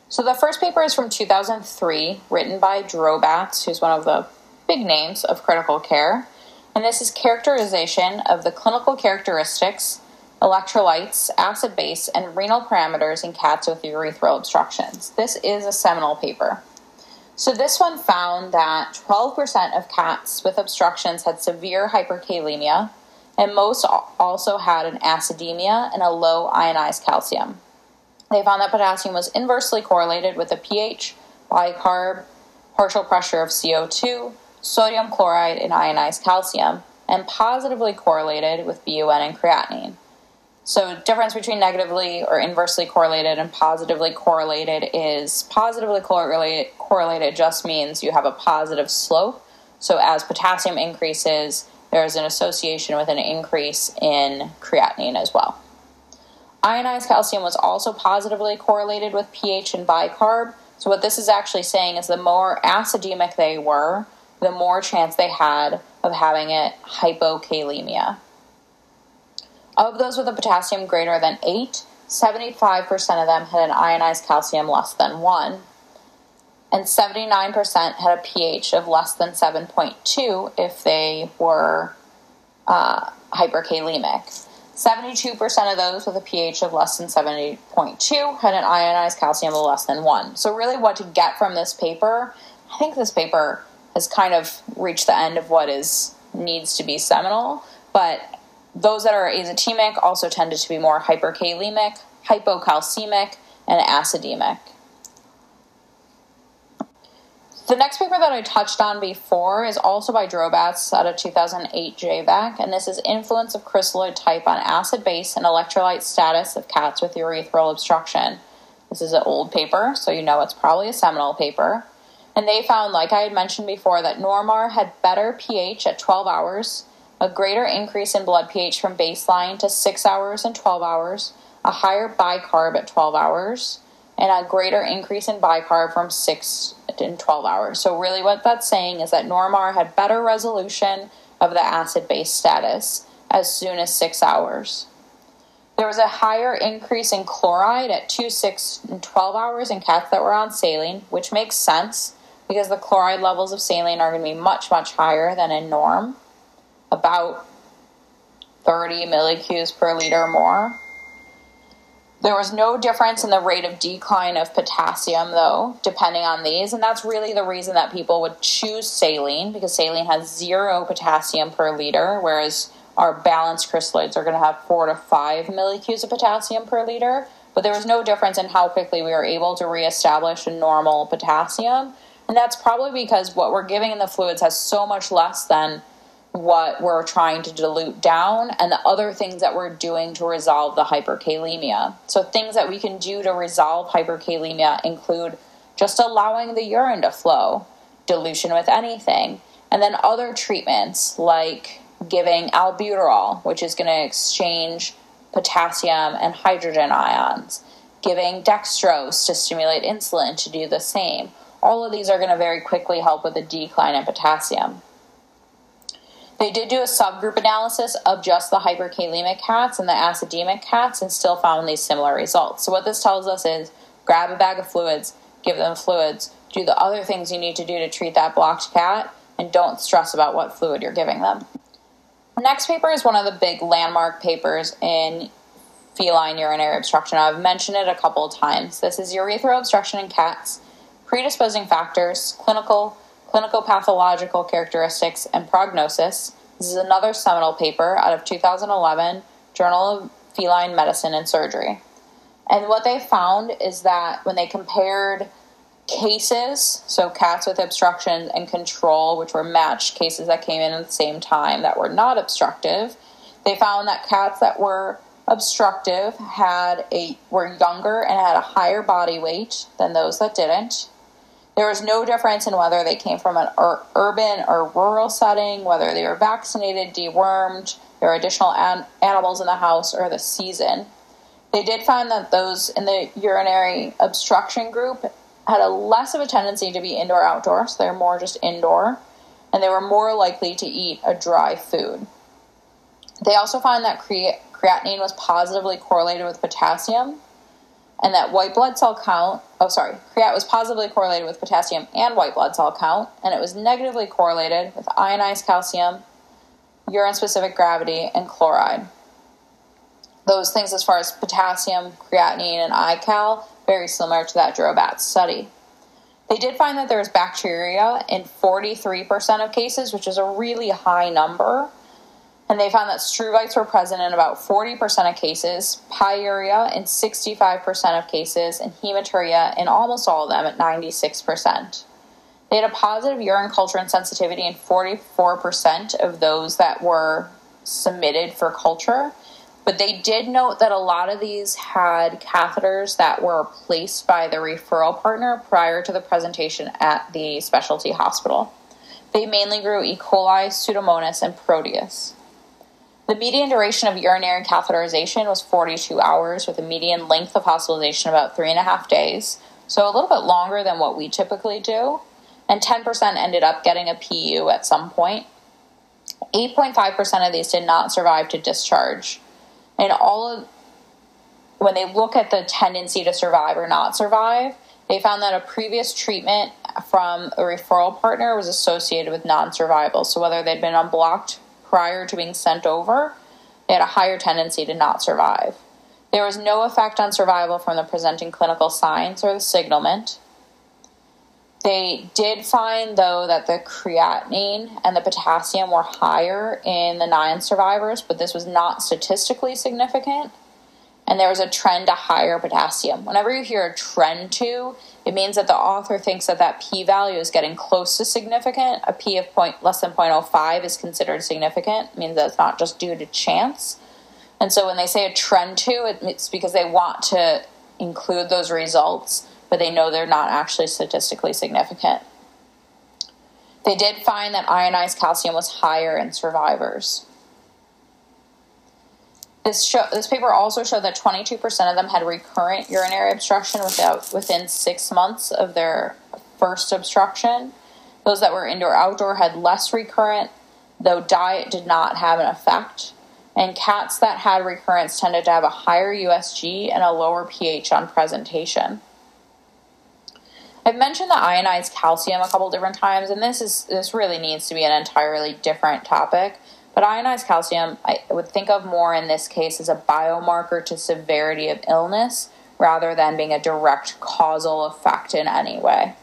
So the first paper is from 2003, written by Drobatz, who's one of the big names of critical care. And this is characterization of the clinical characteristics, electrolytes, acid base, and renal parameters in cats with urethral obstructions. This is a seminal paper. So this one found that 12% of cats with obstructions had severe hyperkalemia, and most also had an acidemia and a low ionized calcium. They found that potassium was inversely correlated with the pH, bicarb, partial pressure of CO2, sodium chloride, and ionized calcium, and positively correlated with BUN and creatinine. So, difference between negatively or inversely correlated and positively correlated is positively correlated, correlated just means you have a positive slope. So, as potassium increases, there is an association with an increase in creatinine as well. Ionized calcium was also positively correlated with pH and bicarb. So, what this is actually saying is the more acidemic they were, the more chance they had of having it hypokalemia. Of those with a potassium greater than 8, 75% of them had an ionized calcium less than 1, and 79% had a pH of less than 7.2 if they were uh, hyperkalemic. 72% of those with a pH of less than 70.2 had an ionized calcium of less than 1. So, really, what to get from this paper, I think this paper has kind of reached the end of what is needs to be seminal, but those that are azotemic also tended to be more hyperkalemic, hypocalcemic, and acidemic. The next paper that I touched on before is also by Drobatz out of 2008 JVECC, and this is Influence of Crystalloid Type on Acid Base and Electrolyte Status of Cats with Urethral Obstruction. This is an old paper, so you know it's probably a seminal paper. And they found, like I had mentioned before, that Normar had better pH at 12 hours, a greater increase in blood pH from baseline to 6 hours and 12 hours, a higher bicarb at 12 hours, and a greater increase in bicarb from 6 in 12 hours. So, really, what that's saying is that Normar had better resolution of the acid base status as soon as 6 hours. There was a higher increase in chloride at 2, 6, and 12 hours in cats that were on saline, which makes sense. because the chloride levels of saline are going to be much, much higher than in norm, about 30 millicues per liter more. There was no difference in the rate of decline of potassium, though, depending on these, and that's really the reason that people would choose saline because saline has zero potassium per liter, whereas our balanced crystalloids are going to have four to five millicues of potassium per liter. But there was no difference in how quickly we were able to reestablish a normal potassium, and that's probably because what we're giving in the fluids has so much less than what we're trying to dilute down and the other things that we're doing to resolve the hyperkalemia. So, things that we can do to resolve hyperkalemia include just allowing the urine to flow, dilution with anything, and then other treatments like giving albuterol, which is going to exchange potassium and hydrogen ions, giving dextrose to stimulate insulin to do the same. All of these are going to very quickly help with the decline in potassium. They did do a subgroup analysis of just the hyperkalemic cats and the acidemic cats and still found these similar results. So, what this tells us is grab a bag of fluids, give them fluids, do the other things you need to do to treat that blocked cat, and don't stress about what fluid you're giving them. The next paper is one of the big landmark papers in feline urinary obstruction. I've mentioned it a couple of times. This is urethral obstruction in cats, predisposing factors, clinical Clinical Pathological Characteristics and Prognosis. This is another seminal paper out of 2011, Journal of Feline Medicine and Surgery. And what they found is that when they compared cases, so cats with obstruction and control, which were matched cases that came in at the same time that were not obstructive, they found that cats that were obstructive had a were younger and had a higher body weight than those that didn't. There was no difference in whether they came from an ur- urban or rural setting, whether they were vaccinated, dewormed, there were additional an- animals in the house, or the season. They did find that those in the urinary obstruction group had a less of a tendency to be indoor outdoor, so they're more just indoor, and they were more likely to eat a dry food. They also found that cre- creatinine was positively correlated with potassium, and that white blood cell count, oh, sorry, creat was positively correlated with potassium and white blood cell count, and it was negatively correlated with ionized calcium, urine specific gravity, and chloride. Those things, as far as potassium, creatinine, and iCal, very similar to that Drobat study. They did find that there was bacteria in 43% of cases, which is a really high number and they found that struvites were present in about 40% of cases, pyuria in 65% of cases, and hematuria in almost all of them at 96%. They had a positive urine culture and sensitivity in 44% of those that were submitted for culture, but they did note that a lot of these had catheters that were placed by the referral partner prior to the presentation at the specialty hospital. They mainly grew E. coli, Pseudomonas, and Proteus. The median duration of urinary catheterization was 42 hours, with a median length of hospitalization about three and a half days, so a little bit longer than what we typically do. And 10% ended up getting a PU at some point. 8.5% of these did not survive to discharge. And all of when they look at the tendency to survive or not survive, they found that a previous treatment from a referral partner was associated with non survival. So, whether they'd been unblocked prior to being sent over, they had a higher tendency to not survive. There was no effect on survival from the presenting clinical signs or the signalment. They did find, though, that the creatinine and the potassium were higher in the nine survivors, but this was not statistically significant. And there was a trend to higher potassium. Whenever you hear a trend to, it means that the author thinks that that p value is getting close to significant. A p of point less than 0.05 is considered significant. It means that it's not just due to chance. And so when they say a trend to, it's because they want to include those results, but they know they're not actually statistically significant. They did find that ionized calcium was higher in survivors. This, show, this paper also showed that 22% of them had recurrent urinary obstruction without, within six months of their first obstruction. Those that were indoor outdoor had less recurrent, though diet did not have an effect. And cats that had recurrence tended to have a higher USG and a lower pH on presentation. I've mentioned the ionized calcium a couple different times, and this is this really needs to be an entirely different topic. But ionized calcium, I would think of more in this case as a biomarker to severity of illness rather than being a direct causal effect in any way.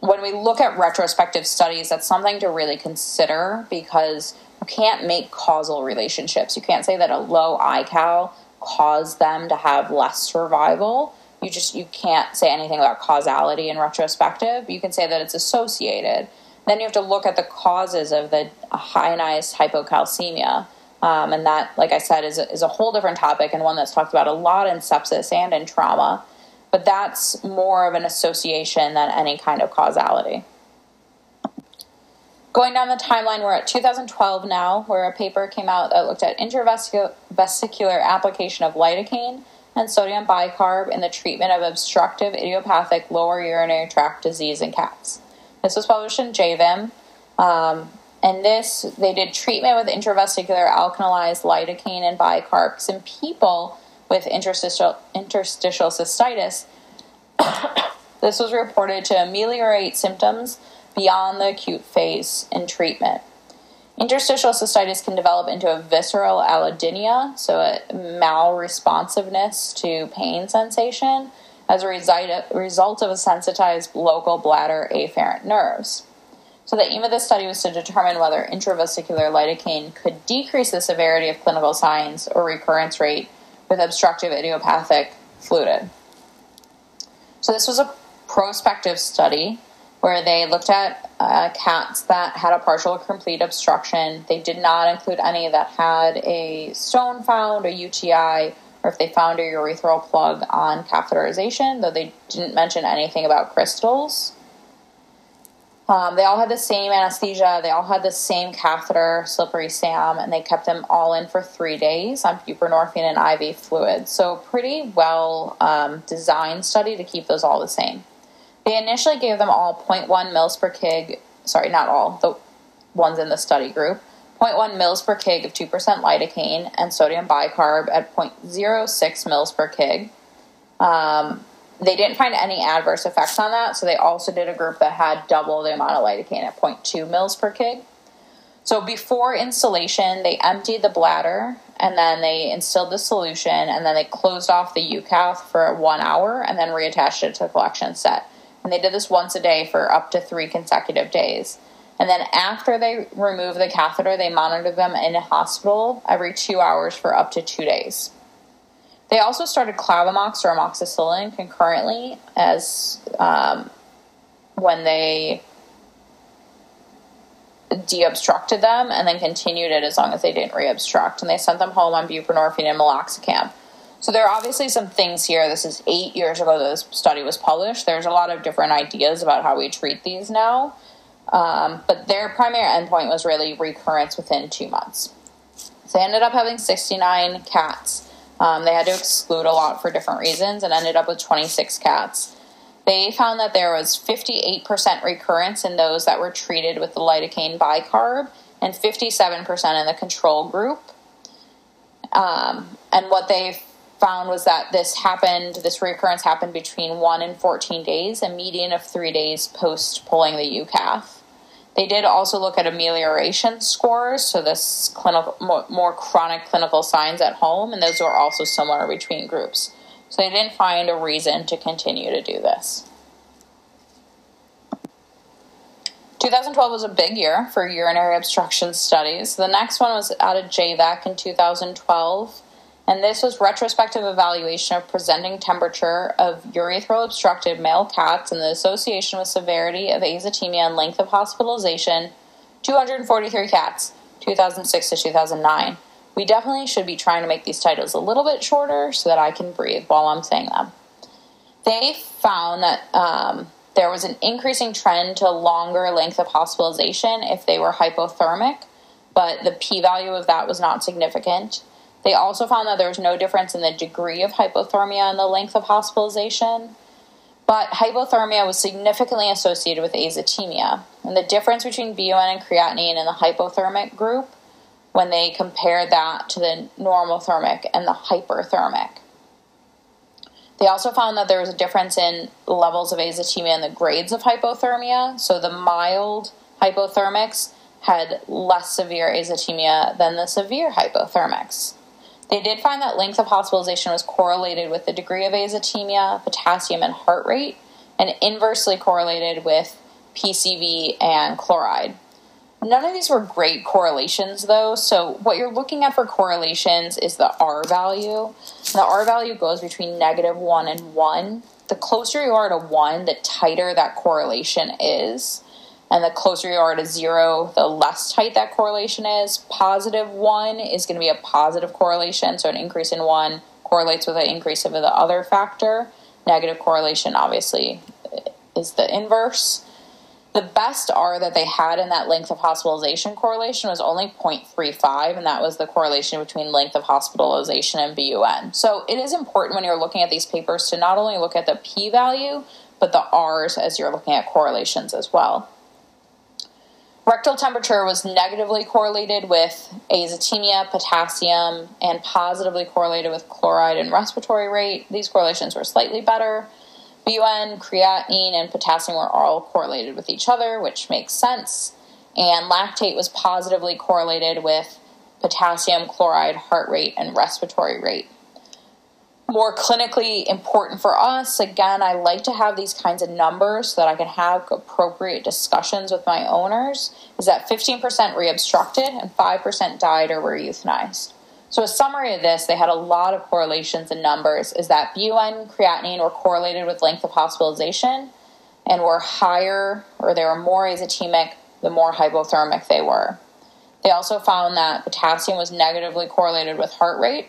When we look at retrospective studies, that's something to really consider because you can't make causal relationships. You can't say that a low iCal caused them to have less survival. You just you can't say anything about causality in retrospective. You can say that it's associated then you have to look at the causes of the ionized hypocalcemia. Um, and that, like I said, is a, is a whole different topic and one that's talked about a lot in sepsis and in trauma. But that's more of an association than any kind of causality. Going down the timeline, we're at 2012 now, where a paper came out that looked at intravesicular application of lidocaine and sodium bicarb in the treatment of obstructive idiopathic lower urinary tract disease in cats. This was published in JVIM. Um, and this, they did treatment with intravesicular alkalized lidocaine and bicarb in people with interstitial, interstitial cystitis. this was reported to ameliorate symptoms beyond the acute phase in treatment. Interstitial cystitis can develop into a visceral allodynia, so a malresponsiveness to pain sensation, as a result of a sensitized local bladder afferent nerves. So, the aim of this study was to determine whether intravesicular lidocaine could decrease the severity of clinical signs or recurrence rate with obstructive idiopathic FLUTD. So, this was a prospective study where they looked at uh, cats that had a partial or complete obstruction. They did not include any that had a stone found, a UTI, or if they found a urethral plug on catheterization, though they didn't mention anything about crystals. Um, they all had the same anesthesia, they all had the same catheter, slippery Sam, and they kept them all in for three days on buprenorphine and IV fluid. So, pretty well um, designed study to keep those all the same. They initially gave them all 0.1 mils per kg, sorry, not all, the ones in the study group, 0.1 mils per kg of 2% lidocaine and sodium bicarb at 0.06 mils per kg. Um, they didn't find any adverse effects on that, so they also did a group that had double the amount of lidocaine at 0.2 mils per kg. So before installation, they emptied the bladder and then they instilled the solution and then they closed off the UCath for one hour and then reattached it to the collection set. And they did this once a day for up to three consecutive days. And then after they remove the catheter, they monitor them in hospital every two hours for up to two days. They also started Clavamox or amoxicillin concurrently as um, when they deobstructed them and then continued it as long as they didn't reobstruct. And they sent them home on buprenorphine and meloxicam. So there are obviously some things here. This is eight years ago that this study was published. There's a lot of different ideas about how we treat these now. Um, but their primary endpoint was really recurrence within two months. So they ended up having 69 cats. Um, they had to exclude a lot for different reasons and ended up with 26 cats. They found that there was 58% recurrence in those that were treated with the lidocaine bicarb and 57% in the control group. Um, and what they found was that this happened, this recurrence happened between 1 and 14 days, a median of three days post pulling the UCath. They did also look at amelioration scores, so this clinical, more, more chronic clinical signs at home, and those were also similar between groups. So they didn't find a reason to continue to do this. 2012 was a big year for urinary obstruction studies. The next one was out of JVECC in 2012 and this was retrospective evaluation of presenting temperature of urethral obstructed male cats and the association with severity of azotemia and length of hospitalization 243 cats 2006 to 2009 we definitely should be trying to make these titles a little bit shorter so that i can breathe while i'm saying them. They found that um, there was an increasing trend to longer length of hospitalization if they were hypothermic but the p-value of that was not significant they also found that there was no difference in the degree of hypothermia and the length of hospitalization, but hypothermia was significantly associated with azotemia. And the difference between BUN and creatinine in the hypothermic group when they compared that to the normothermic and the hyperthermic. They also found that there was a difference in levels of azotemia and the grades of hypothermia. So the mild hypothermics had less severe azotemia than the severe hypothermics. They did find that length of hospitalization was correlated with the degree of azotemia, potassium, and heart rate, and inversely correlated with PCV and chloride. None of these were great correlations, though. So, what you're looking at for correlations is the R value. The R value goes between negative 1 and 1. The closer you are to 1, the tighter that correlation is. And the closer you are to 0, the less tight that correlation is. Positive 1 is going to be a positive correlation. So, an increase in 1 correlates with an increase of the other factor. Negative correlation, obviously, is the inverse. The best R that they had in that length of hospitalization correlation was only 0.35, and that was the correlation between length of hospitalization and BUN. So it is important when you're looking at these papers to not only look at the p value, but the R's as you're looking at correlations as well. Rectal temperature was negatively correlated with azotemia, potassium, and positively correlated with chloride and respiratory rate. These correlations were slightly better. BUN, creatinine, and potassium were all correlated with each other, which makes sense. And lactate was positively correlated with potassium, chloride, heart rate, and respiratory rate. More clinically important for us, again, I like to have these kinds of numbers so that I can have appropriate discussions with my owners, is that 15% reobstructed and 5% died or were euthanized. So, a summary of this, they had a lot of correlations in numbers, is that BUN creatinine were correlated with length of hospitalization and were higher or they were more azotemic the more hypothermic they were. They also found that potassium was negatively correlated with heart rate,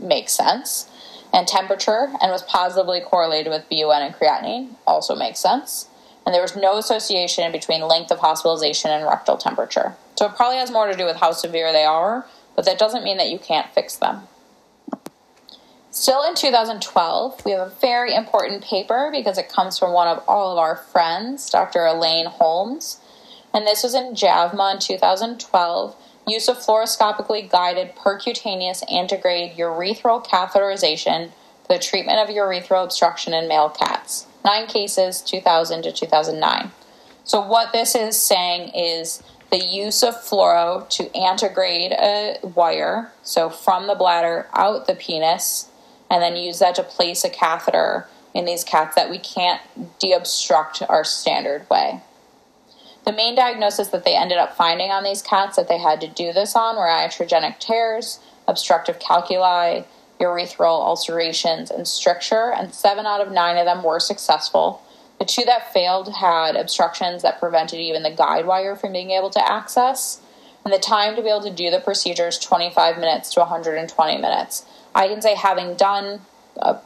makes sense, and temperature, and was positively correlated with BUN and creatinine, also makes sense. And there was no association between length of hospitalization and rectal temperature. So it probably has more to do with how severe they are but that doesn't mean that you can't fix them. Still in 2012, we have a very important paper because it comes from one of all of our friends, Dr. Elaine Holmes. And this was in JAVMA in 2012 use of fluoroscopically guided percutaneous antegrade urethral catheterization for the treatment of urethral obstruction in male cats. Nine cases, 2000 to 2009. So, what this is saying is the use of fluoro to antegrade a wire, so from the bladder out the penis, and then use that to place a catheter in these cats that we can't deobstruct our standard way. The main diagnosis that they ended up finding on these cats that they had to do this on were iatrogenic tears, obstructive calculi, urethral ulcerations, and stricture, and seven out of nine of them were successful. The two that failed had obstructions that prevented even the guide wire from being able to access. And the time to be able to do the procedure is 25 minutes to 120 minutes. I can say, having done a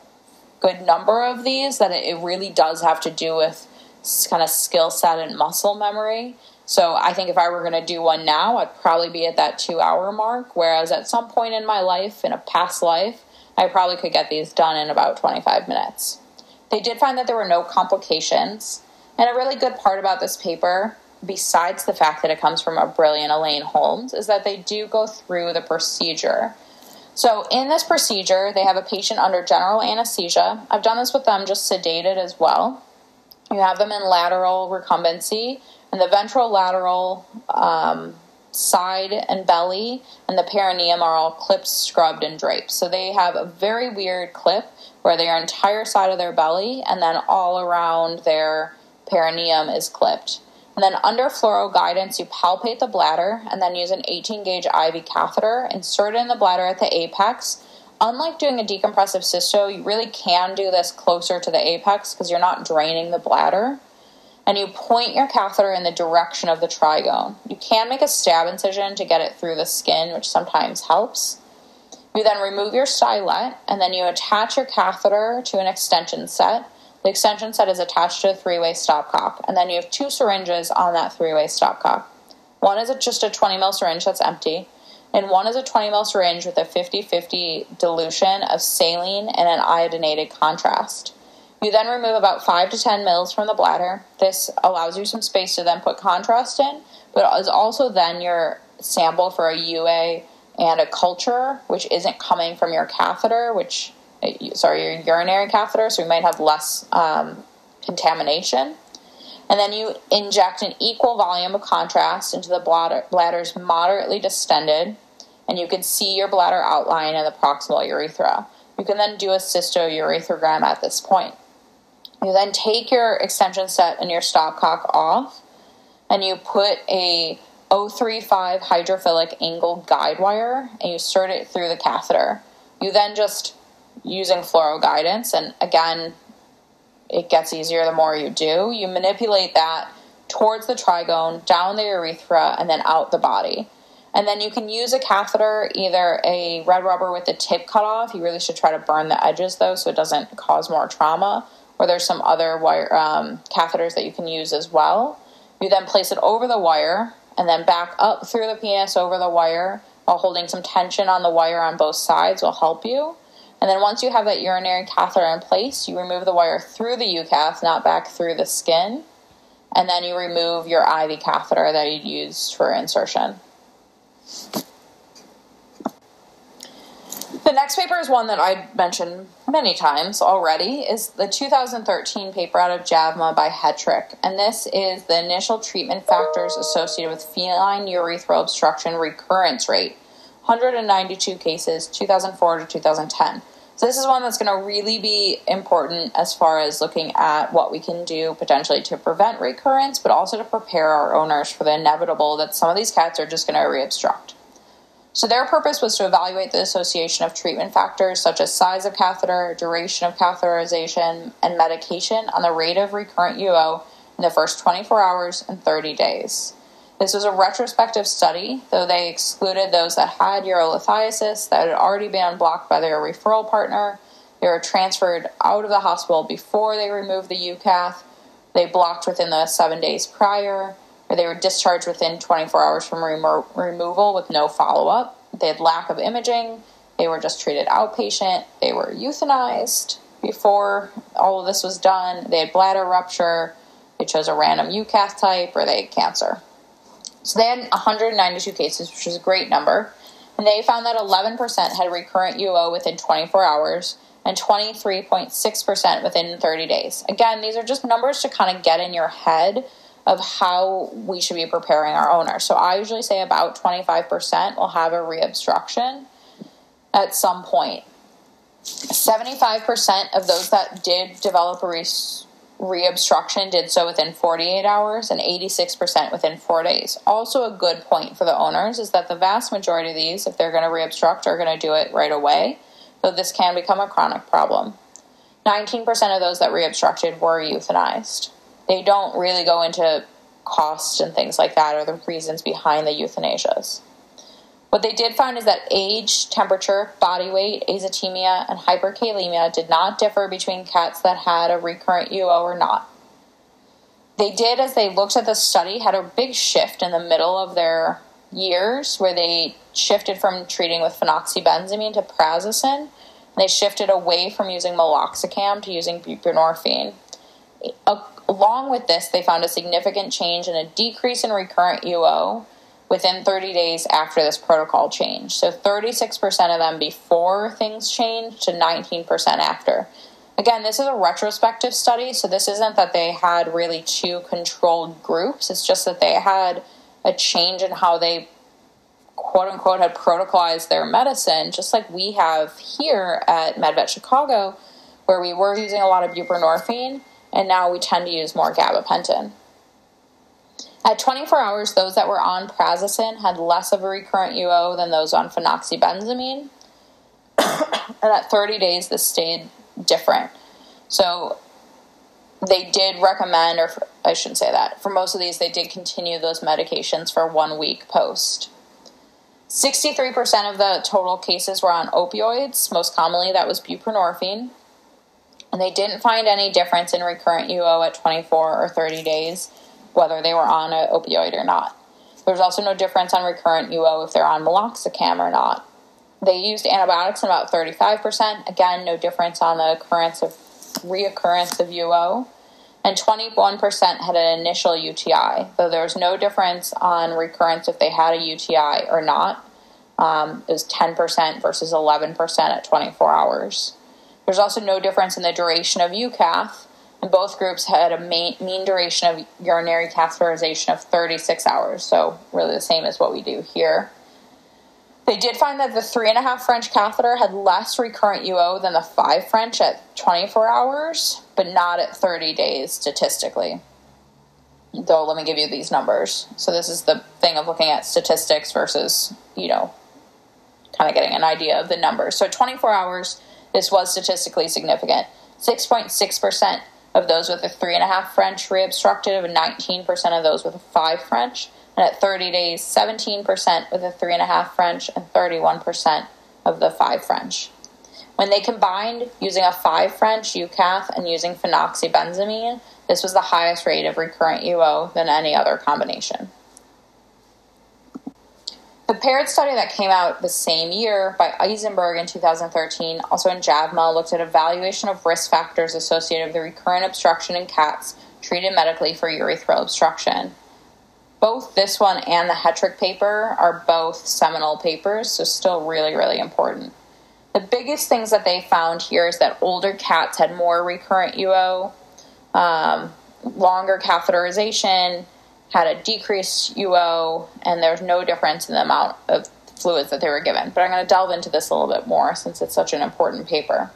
good number of these, that it really does have to do with kind of skill set and muscle memory. So I think if I were going to do one now, I'd probably be at that two hour mark. Whereas at some point in my life, in a past life, I probably could get these done in about 25 minutes. They did find that there were no complications. And a really good part about this paper, besides the fact that it comes from a brilliant Elaine Holmes, is that they do go through the procedure. So, in this procedure, they have a patient under general anesthesia. I've done this with them just sedated as well. You have them in lateral recumbency, and the ventral lateral um, side and belly and the perineum are all clipped, scrubbed, and draped. So they have a very weird clip where their entire side of their belly and then all around their perineum is clipped. And then under fluoro guidance, you palpate the bladder and then use an 18 gauge IV catheter, insert it in the bladder at the apex. Unlike doing a decompressive cysto, you really can do this closer to the apex because you're not draining the bladder. And you point your catheter in the direction of the trigone. You can make a stab incision to get it through the skin, which sometimes helps. You then remove your stylet and then you attach your catheter to an extension set. The extension set is attached to a three way stopcock, and then you have two syringes on that three way stopcock. One is just a 20 ml syringe that's empty, and one is a 20 ml syringe with a 50 50 dilution of saline and an iodinated contrast. You then remove about 5 to 10 mils from the bladder. This allows you some space to then put contrast in, but is also then your sample for a UA and a culture which isn't coming from your catheter, which sorry, your urinary catheter, so we might have less um, contamination. And then you inject an equal volume of contrast into the bladder, bladder's moderately distended, and you can see your bladder outline in the proximal urethra. You can then do a cystourethrogram at this point. You then take your extension set and your stopcock off, and you put a 035 hydrophilic angled guide wire and you insert it through the catheter. You then just using fluoro guidance, and again, it gets easier the more you do. You manipulate that towards the trigone, down the urethra, and then out the body. And then you can use a catheter, either a red rubber with the tip cut off. You really should try to burn the edges though, so it doesn't cause more trauma. Or there's some other wire um, catheters that you can use as well. You then place it over the wire and then back up through the penis over the wire while holding some tension on the wire on both sides will help you. And then once you have that urinary catheter in place, you remove the wire through the UCath, not back through the skin. And then you remove your IV catheter that you used for insertion. The next paper is one that I mentioned many times already is the 2013 paper out of JAVMA by Hetrick. And this is the initial treatment factors associated with feline urethral obstruction recurrence rate 192 cases, 2004 to 2010. So this is one that's going to really be important as far as looking at what we can do potentially to prevent recurrence, but also to prepare our owners for the inevitable that some of these cats are just going to reobstruct. So their purpose was to evaluate the association of treatment factors such as size of catheter, duration of catheterization, and medication on the rate of recurrent UO in the first 24 hours and 30 days. This was a retrospective study, though they excluded those that had urolithiasis that had already been blocked by their referral partner. They were transferred out of the hospital before they removed the UCath. They blocked within the seven days prior, or they were discharged within 24 hours from remo- removal with no follow up. They had lack of imaging. They were just treated outpatient. They were euthanized before all of this was done. They had bladder rupture. They chose a random UCath type, or they had cancer. So they had 192 cases, which is a great number. And they found that 11% had recurrent UO within 24 hours and 23.6% within 30 days. Again, these are just numbers to kind of get in your head of how we should be preparing our owner. So I usually say about 25% will have a reobstruction at some point. 75% of those that did develop a re- reobstruction did so within 48 hours and 86% within four days. Also, a good point for the owners is that the vast majority of these, if they're going to reobstruct, are going to do it right away, though this can become a chronic problem. 19% of those that reobstructed were euthanized. They don't really go into cost and things like that or the reasons behind the euthanasias. What they did find is that age, temperature, body weight, azotemia, and hyperkalemia did not differ between cats that had a recurrent UO or not. They did, as they looked at the study, had a big shift in the middle of their years where they shifted from treating with phenoxybenzamine to prazosin. They shifted away from using meloxicam to using buprenorphine. Along with this, they found a significant change in a decrease in recurrent UO within 30 days after this protocol change. So 36% of them before things changed to 19% after. Again, this is a retrospective study, so this isn't that they had really two controlled groups. It's just that they had a change in how they quote unquote had protocolized their medicine, just like we have here at MedVet Chicago, where we were using a lot of buprenorphine and now we tend to use more gabapentin. At 24 hours, those that were on prazosin had less of a recurrent UO than those on phenoxybenzamine. and at 30 days, this stayed different. So they did recommend, or I shouldn't say that, for most of these, they did continue those medications for one week post. 63% of the total cases were on opioids. Most commonly, that was buprenorphine. And they didn't find any difference in recurrent UO at 24 or 30 days whether they were on an opioid or not. There's also no difference on recurrent UO if they're on meloxicam or not. They used antibiotics in about 35%. Again, no difference on the occurrence of reoccurrence of UO. And 21% had an initial UTI, though there was no difference on recurrence if they had a UTI or not. Um, it was 10% versus 11% at 24 hours. There's also no difference in the duration of and both groups had a main, mean duration of urinary catheterization of 36 hours, so really the same as what we do here. They did find that the three and a half French catheter had less recurrent UO than the five French at 24 hours, but not at 30 days statistically. Though, let me give you these numbers. So, this is the thing of looking at statistics versus, you know, kind of getting an idea of the numbers. So, 24 hours, this was statistically significant. 6.6% of those with a three and a half French reobstructed, and 19% of those with a five French and at 30 days, 17% with a 3.5 French and 31% of the 5 French. When they combined using a 5 French UCATH and using phenoxybenzamine, this was the highest rate of recurrent UO than any other combination. The paired study that came out the same year by Eisenberg in 2013, also in JAVMA, looked at evaluation of risk factors associated with recurrent obstruction in cats treated medically for urethral obstruction both this one and the Hetrick paper are both seminal papers, so still really, really important. The biggest things that they found here is that older cats had more recurrent UO, um, longer catheterization, had a decreased UO, and there's no difference in the amount of fluids that they were given. But I'm going to delve into this a little bit more since it's such an important paper.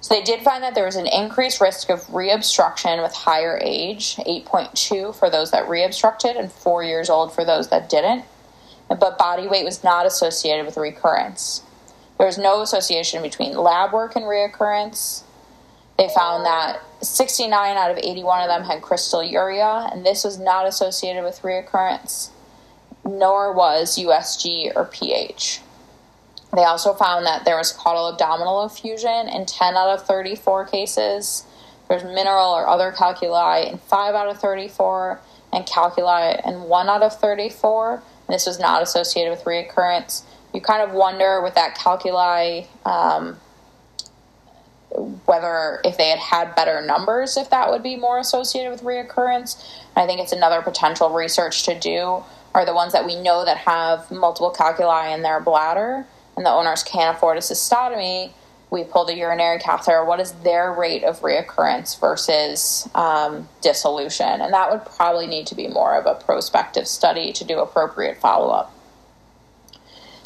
So they did find that there was an increased risk of reobstruction with higher age, 8.2 for those that reobstructed and 4 years old for those that didn't. But body weight was not associated with recurrence. There was no association between lab work and reoccurrence. They found that 69 out of 81 of them had crystaluria, and this was not associated with reoccurrence, nor was USG or pH. They also found that there was caudal abdominal effusion in 10 out of 34 cases. There's mineral or other calculi in 5 out of 34, and calculi in 1 out of 34. And this was not associated with reoccurrence. You kind of wonder with that calculi um, whether if they had had better numbers, if that would be more associated with reoccurrence. I think it's another potential research to do are the ones that we know that have multiple calculi in their bladder and the owners can't afford a cystotomy, we pulled a urinary catheter. What is their rate of reoccurrence versus um, dissolution? And that would probably need to be more of a prospective study to do appropriate follow up.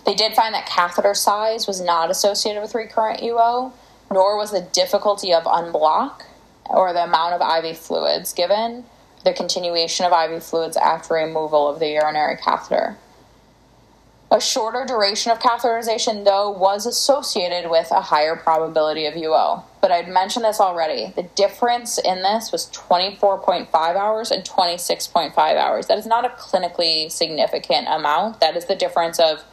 They did find that catheter size was not associated with recurrent UO, nor was the difficulty of unblock or the amount of IV fluids given, the continuation of IV fluids after removal of the urinary catheter. A shorter duration of catheterization, though, was associated with a higher probability of UO. But I'd mentioned this already. The difference in this was 24.5 hours and 26.5 hours. That is not a clinically significant amount. That is the difference of,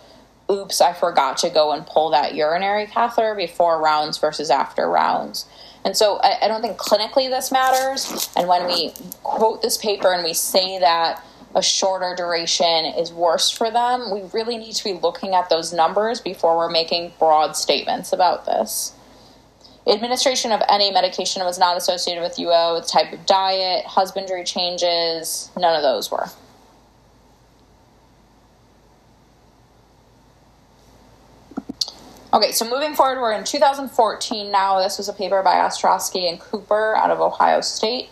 oops, I forgot to go and pull that urinary catheter before rounds versus after rounds. And so I, I don't think clinically this matters. And when we quote this paper and we say that a shorter duration is worse for them, we really need to be looking at those numbers before we're making broad statements about this. Administration of any medication was not associated with UO, with type of diet, husbandry changes, none of those were. Okay, so moving forward, we're in 2014 now. This was a paper by Ostrowski and Cooper out of Ohio State.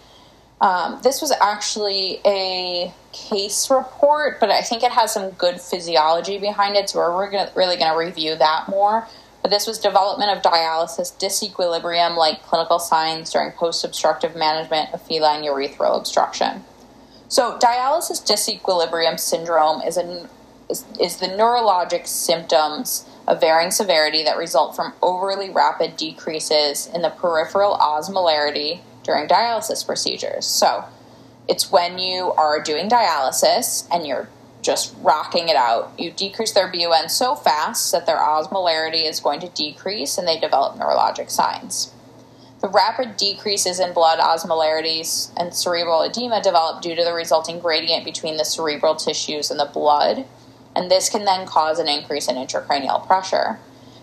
Um, this was actually a case report, but I think it has some good physiology behind it, so we're gonna, really going to review that more. But this was development of dialysis disequilibrium like clinical signs during post obstructive management of feline urethral obstruction. So, dialysis disequilibrium syndrome is, a, is, is the neurologic symptoms of varying severity that result from overly rapid decreases in the peripheral osmolarity during dialysis procedures. So it's when you are doing dialysis and you're just rocking it out. You decrease their BUN so fast that their osmolarity is going to decrease and they develop neurologic signs. The rapid decreases in blood osmolarities and cerebral edema develop due to the resulting gradient between the cerebral tissues and the blood, and this can then cause an increase in intracranial pressure.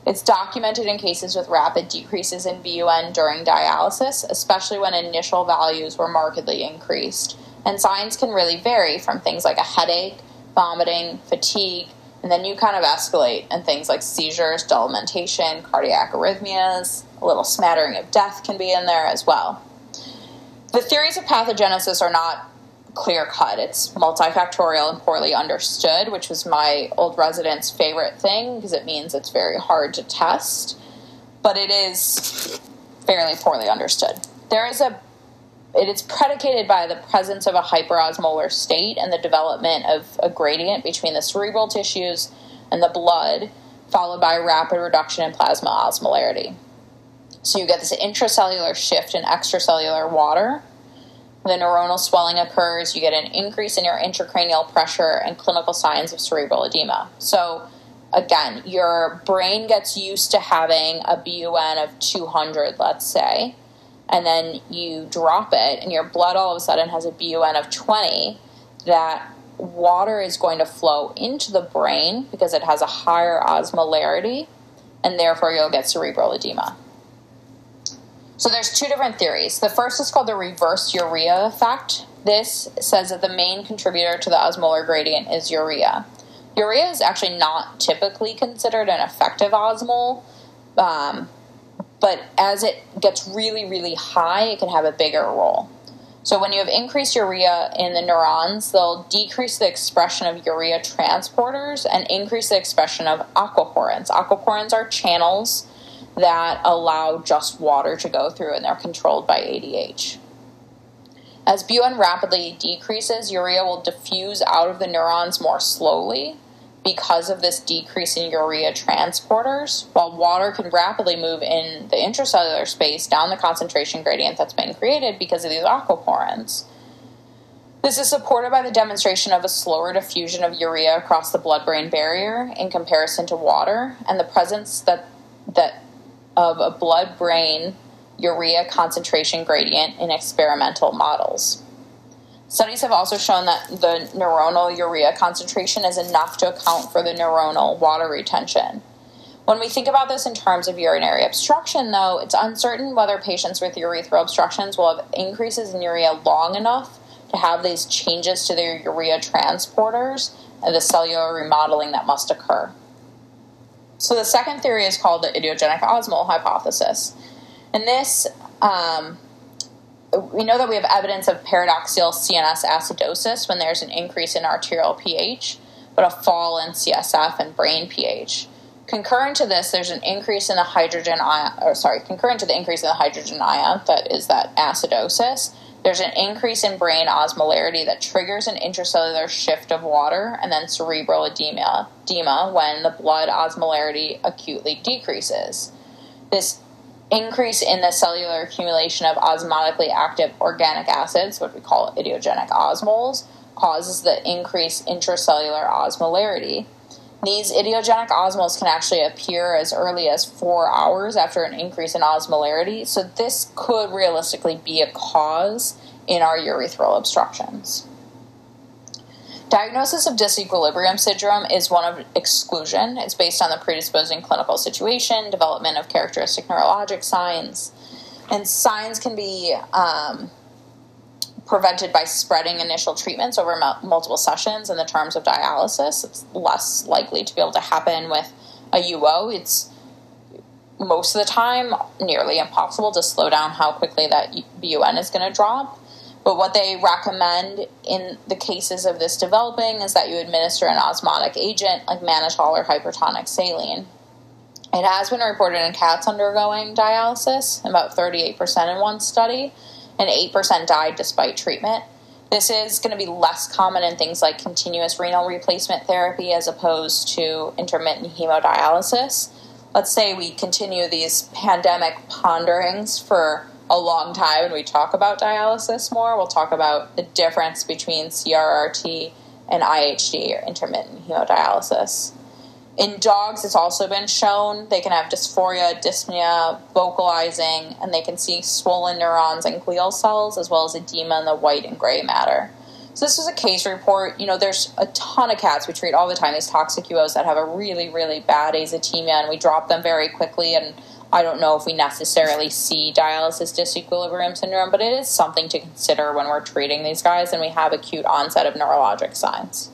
It's documented in cases with rapid decreases in BUN during dialysis, especially when initial values were markedly increased. And signs can really vary from things like a headache, vomiting, fatigue, And then you kind of escalate, and things like seizures, dull mentation, cardiac arrhythmias, a little smattering of death can be in there as well. The theories of pathogenesis are not clear cut. It's multifactorial and poorly understood, which was my old resident's favorite thing because it means it's very hard to test, but it is fairly poorly understood. There is a it is predicated by the presence of a hyperosmolar state and the development of a gradient between the cerebral tissues and the blood, followed by a rapid reduction in plasma osmolarity. So you get this intracellular shift in extracellular water. The neuronal swelling occurs, you get an increase in your intracranial pressure and clinical signs of cerebral edema. So, again, your brain gets used to having a BUN of 200, let's say and then you drop it, and your blood all of a sudden has a BUN of 20, that water is going to flow into the brain because it has a higher osmolarity, and therefore you'll get cerebral edema. So there's two different theories. The first is called the reverse urea effect. This says that the main contributor to the osmolar gradient is urea. Urea is actually not typically considered an effective osmol. Um, but as it gets really, really high, it can have a bigger role. So when you have increased urea in the neurons, they'll decrease the expression of urea transporters and increase the expression of aquaporins. Aquaporins are channels that allow just water to go through and they're controlled by ADH. As BUN rapidly decreases, urea will diffuse out of the neurons more slowly, because of this decrease in urea transporters, while water can rapidly move in the intracellular space down the concentration gradient that's been created because of these aquaporins. This is supported by the demonstration of a slower diffusion of urea across the blood-brain barrier in comparison to water, and the presence that that of a blood-brain urea concentration gradient in experimental models. Studies have also shown that the neuronal urea concentration is enough to account for the neuronal water retention. When we think about this in terms of urinary obstruction, though, it's uncertain whether patients with urethral obstructions will have increases in urea long enough to have these changes to their urea transporters and the cellular remodeling that must occur. So, the second theory is called the idiogenic osmol hypothesis. And this um, we know that we have evidence of paradoxical CNS acidosis when there's an increase in arterial pH, but a fall in CSF and brain pH. Concurrent to this, there's an increase in the hydrogen ion, or sorry, concurrent to the increase in the hydrogen ion, that is that acidosis, there's an increase in brain osmolarity that triggers an intracellular shift of water and then cerebral edema, edema when the blood osmolarity acutely decreases. This increase in the cellular accumulation of osmotically active organic acids, what we call idiogenic osmoles, causes the increased intracellular osmolarity. These idiogenic osmoles can actually appear as early as four hours after an increase in osmolarity, so this could realistically be a cause in our urethral obstructions. Diagnosis of disequilibrium syndrome is one of exclusion. It's based on the predisposing clinical situation, development of characteristic neurologic signs, and signs can be um, prevented by spreading initial treatments over multiple sessions in the terms of dialysis. It's less likely to be able to happen with a UO. It's most of the time nearly impossible to slow down how quickly that BUN is going to drop. But what they recommend in the cases of this developing is that you administer an osmotic agent like mannitol or hypertonic saline. It has been reported in cats undergoing dialysis, about 38% in one study, and 8% died despite treatment. This is going to be less common in things like continuous renal replacement therapy as opposed to intermittent hemodialysis. Let's say we continue these pandemic ponderings for a long time and we talk about dialysis more, we'll talk about the difference between CRRT and IHD or intermittent hemodialysis. In dogs, it's also been shown they can have dysphoria, dyspnea, vocalizing, and they can see swollen neurons and glial cells, as well as edema in the white and gray matter. So this was a case report. You know, there's a ton of cats we treat all the time. These toxic UOs that have a really, really bad azotemia, and we drop them very quickly and I don't know if we necessarily see dialysis disequilibrium syndrome, but it is something to consider when we're treating these guys and we have acute onset of neurologic signs.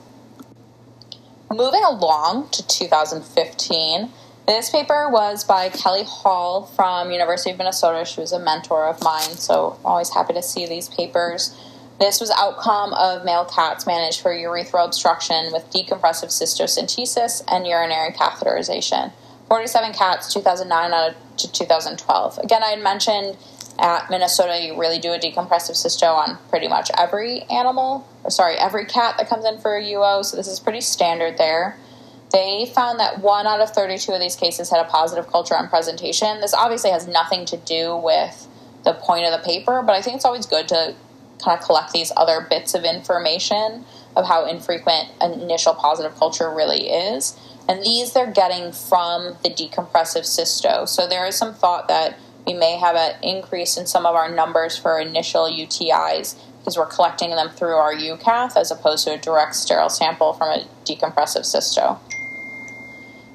Moving along to 2015, this paper was by Kelly Hall from University of Minnesota. She was a mentor of mine, so I'm always happy to see these papers. This was outcome of male cats managed for urethral obstruction with decompressive cystocentesis and urinary catheterization. 47 cats, 2009 to 2012. Again, I had mentioned at Minnesota, you really do a decompressive cysto on pretty much every animal, or sorry, every cat that comes in for a UO, so this is pretty standard there. They found that one out of 32 of these cases had a positive culture on presentation. This obviously has nothing to do with the point of the paper, but I think it's always good to kind of collect these other bits of information of how infrequent initial positive culture really is. And these they're getting from the decompressive cysto. So there is some thought that we may have an increase in some of our numbers for initial UTIs because we're collecting them through our UCath as opposed to a direct sterile sample from a decompressive cysto.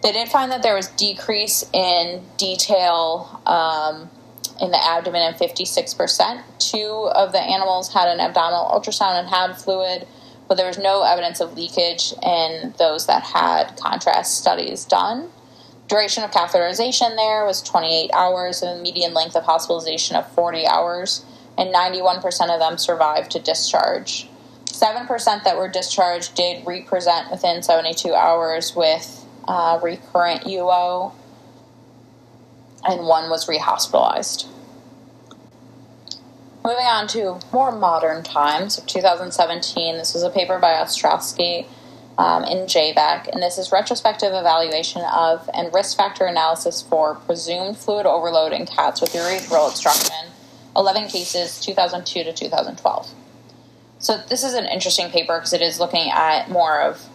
They did find that there was decrease in detail um, in the abdomen in 56%. Two of the animals had an abdominal ultrasound and had fluid, but there was no evidence of leakage in those that had contrast studies done. Duration of catheterization there was 28 hours, and median length of hospitalization of 40 hours, and 91% of them survived to discharge. 7% that were discharged did represent within 72 hours with uh, recurrent UO, and one was rehospitalized. Moving on to more modern times, of 2017, this was a paper by Ostroski um, in JVECC, and this is retrospective evaluation of and risk factor analysis for presumed fluid overload in cats with urethral obstruction, 11 cases, 2002 to 2012. So this is an interesting paper because it is looking at more of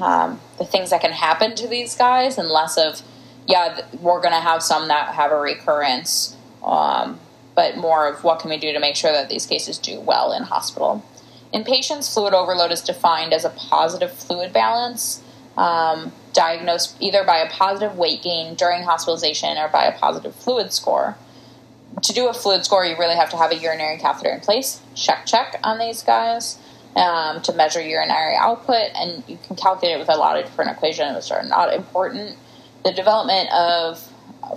um, the things that can happen to these guys and less of yeah, we're going to have some that have a recurrence, um, but more of what can we do to make sure that these cases do well in hospital. In patients, fluid overload is defined as a positive fluid balance, um, diagnosed either by a positive weight gain during hospitalization or by a positive fluid score. To do a fluid score, you really have to have a urinary catheter in place. Check, check on these guys. Um, to measure urinary output, and you can calculate it with a lot of different equations, which are not important the development of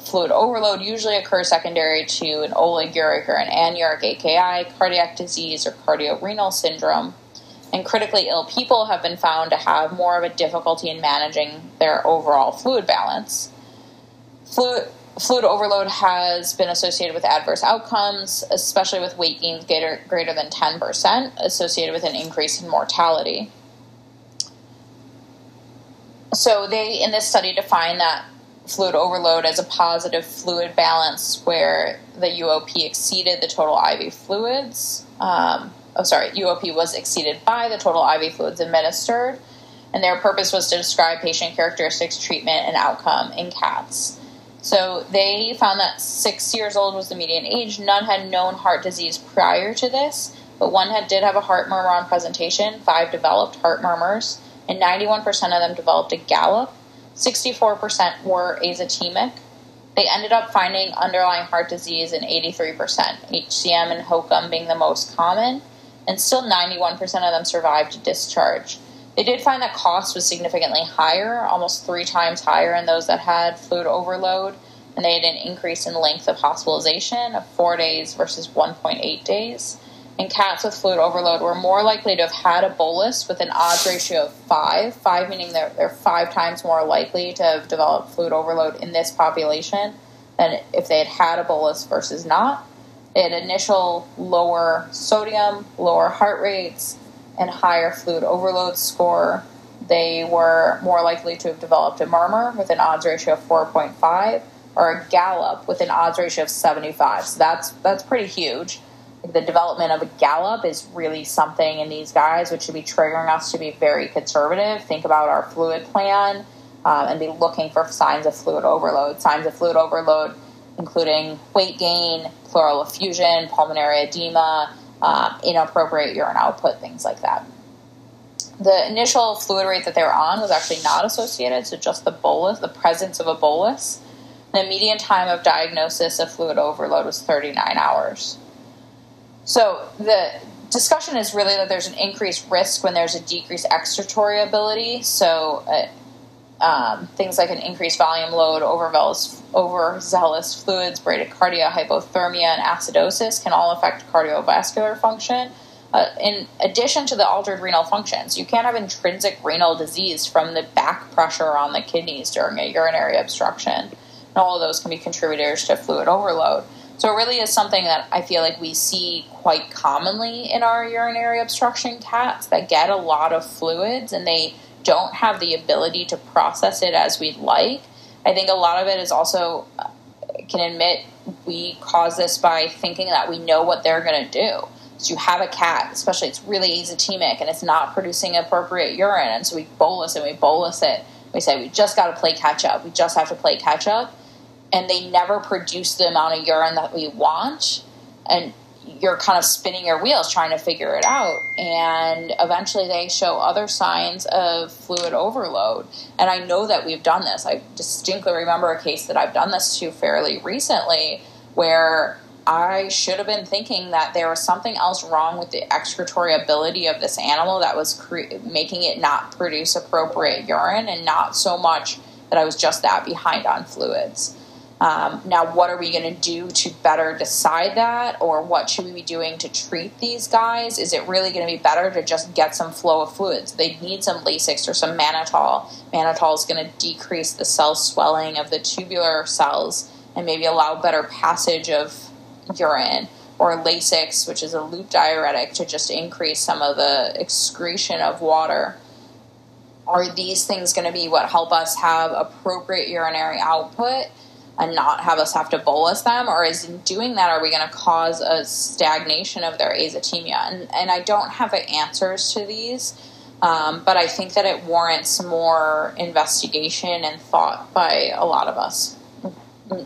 fluid overload usually occurs secondary to an oliguric or an anuric AKI, cardiac disease, or cardiorenal syndrome. And critically ill people have been found to have more of a difficulty in managing their overall fluid balance. Fluid, fluid overload has been associated with adverse outcomes, especially with weight gains greater, greater than 10%, associated with an increase in mortality so they in this study define that fluid overload as a positive fluid balance where the UOP exceeded the total IV fluids. Um, oh, sorry, UOP was exceeded by the total IV fluids administered, and their purpose was to describe patient characteristics, treatment, and outcome in cats. So they found that six years old was the median age. None had known heart disease prior to this, but one had did have a heart murmur on presentation. Five developed heart murmurs and 91% of them developed a gallop. 64% were azotemic. They ended up finding underlying heart disease in 83%, HCM and HOCM being the most common, and still 91% of them survived to discharge. They did find that cost was significantly higher, almost three times higher in those that had fluid overload, and they had an increase in length of hospitalization of four days versus 1.8 days and cats with fluid overload were more likely to have had a bolus with an odds ratio of five. Five meaning they're, they're five times more likely to have developed fluid overload in this population than if they had had a bolus versus not. They had initial lower sodium, lower heart rates, and higher fluid overload score. They were more likely to have developed a murmur with an odds ratio of 4.5 or a gallop with an odds ratio of 75. So that's that's pretty huge the development of a gallop is really something in these guys which should be triggering us to be very conservative. Think about our fluid plan um, and be looking for signs of fluid overload. Signs of fluid overload, including weight gain, pleural effusion, pulmonary edema, um, inappropriate urine output, things like that. The initial fluid rate that they were on was actually not associated, so just the bolus, the presence of a bolus. The median time of diagnosis of fluid overload was 39 hours. So the discussion is really that there's an increased risk when there's a decreased excretory ability. So, uh, um, things like an increased volume load, overzealous, overzealous fluids, bradycardia, hypothermia, and acidosis can all affect cardiovascular function. Uh, in addition to the altered renal functions, you can have intrinsic renal disease from the back pressure on the kidneys during a urinary obstruction. And all of those can be contributors to fluid overload. So it really is something that I feel like we see quite commonly in our urinary obstruction cats that get a lot of fluids and they don't have the ability to process it as we'd like. I think a lot of it is also uh, can admit we cause this by thinking that we know what they're going to do. So you have a cat, especially it's really azotemic and it's not producing appropriate urine, and so we bolus and we bolus it. We say we just got to play catch up. We just have to play catch up and they never produce the amount of urine that we want and you're kind of spinning your wheels trying to figure it out. And eventually they show other signs of fluid overload. And i know that we've done this. I distinctly remember a case that i've done this to fairly recently where i should have been thinking that there was something else wrong with the excretory ability of this animal that was cre- making it not produce appropriate urine and not so much that i was just that behind on fluids um, now, what are we going to do to better decide that, or what should we be doing to treat these guys? Is it really going to be better to just get some flow of fluids? They need some Lasix or some mannitol. Mannitol is going to decrease the cell swelling of the tubular cells and maybe allow better passage of urine. Or Lasix, which is a loop diuretic, to just increase some of the excretion of water. Are these things going to be what help us have appropriate urinary output? And not have us have to bolus them or is in doing that are we going to cause a stagnation of their azotemia? And, and i don't have the answers to these um, but i think that it warrants more investigation and thought by a lot of us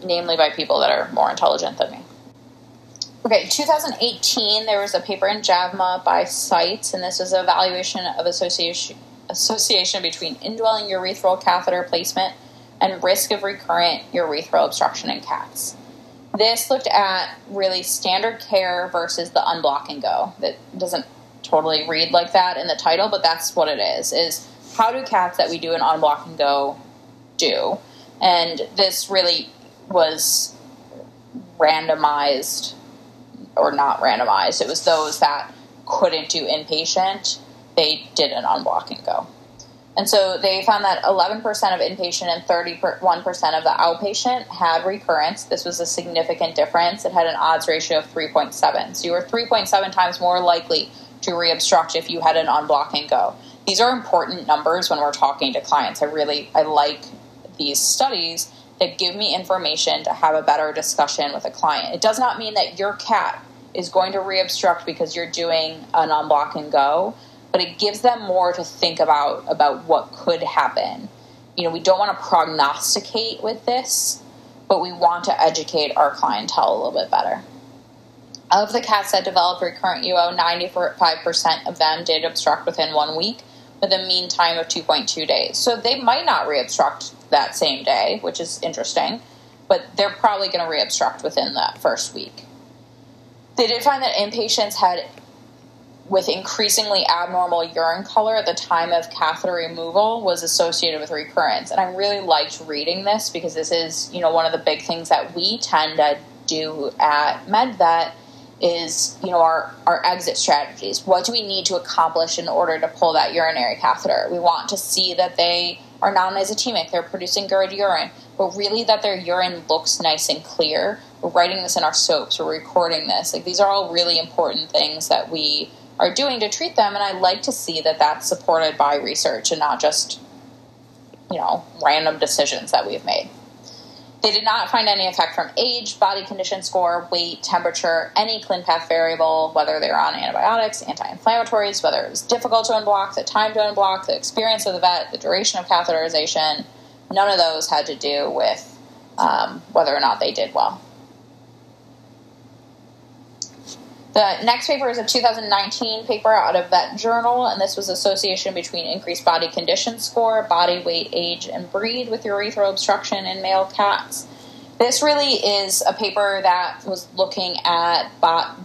namely by people that are more intelligent than me. Okay 2018 there was a paper in javma by Seitz and this was an evaluation of association association between indwelling urethral catheter placement and risk of recurrent urethral obstruction in cats. This looked at really standard care versus the unblock and go. That doesn't totally read like that in the title, but that's what it is. Is how do cats that we do an unblock and go do? And this really was randomized or not randomized. It was those that couldn't do inpatient. They did an unblock and go. And so they found that 11% of inpatient and 31% of the outpatient had recurrence. This was a significant difference. It had an odds ratio of 3.7. So you were 3.7 times more likely to reobstruct if you had an unblock and go. These are important numbers when we're talking to clients. I really I like these studies that give me information to have a better discussion with a client. It does not mean that your cat is going to reobstruct because you're doing an unblock and go but it gives them more to think about about what could happen. You know, we don't want to prognosticate with this, but we want to educate our clientele a little bit better. Of the cats that developed recurrent UO, 95% of them did obstruct within one week with a mean time of 2.2 days. So they might not reobstruct that same day, which is interesting, but they're probably going to reobstruct within that first week. They did find that inpatients had with increasingly abnormal urine color at the time of catheter removal was associated with recurrence. And I really liked reading this because this is, you know, one of the big things that we tend to do at MedVet is, you know, our, our exit strategies. What do we need to accomplish in order to pull that urinary catheter? We want to see that they are non-azotemic, they're producing good urine, but really that their urine looks nice and clear. We're writing this in our soaps, we're recording this. Like these are all really important things that we are doing to treat them. And I like to see that that's supported by research and not just, you know, random decisions that we've made. They did not find any effect from age, body condition score, weight, temperature, any ClinPath variable, whether they were on antibiotics, anti inflammatories, whether it was difficult to unblock, the time to unblock, the experience of the vet, the duration of catheterization. None of those had to do with um, whether or not they did well. The next paper is a 2019 paper out of Vet Journal, and this was association between increased body condition score, body weight, age, and breed with urethral obstruction in male cats. this really is a paper that was looking at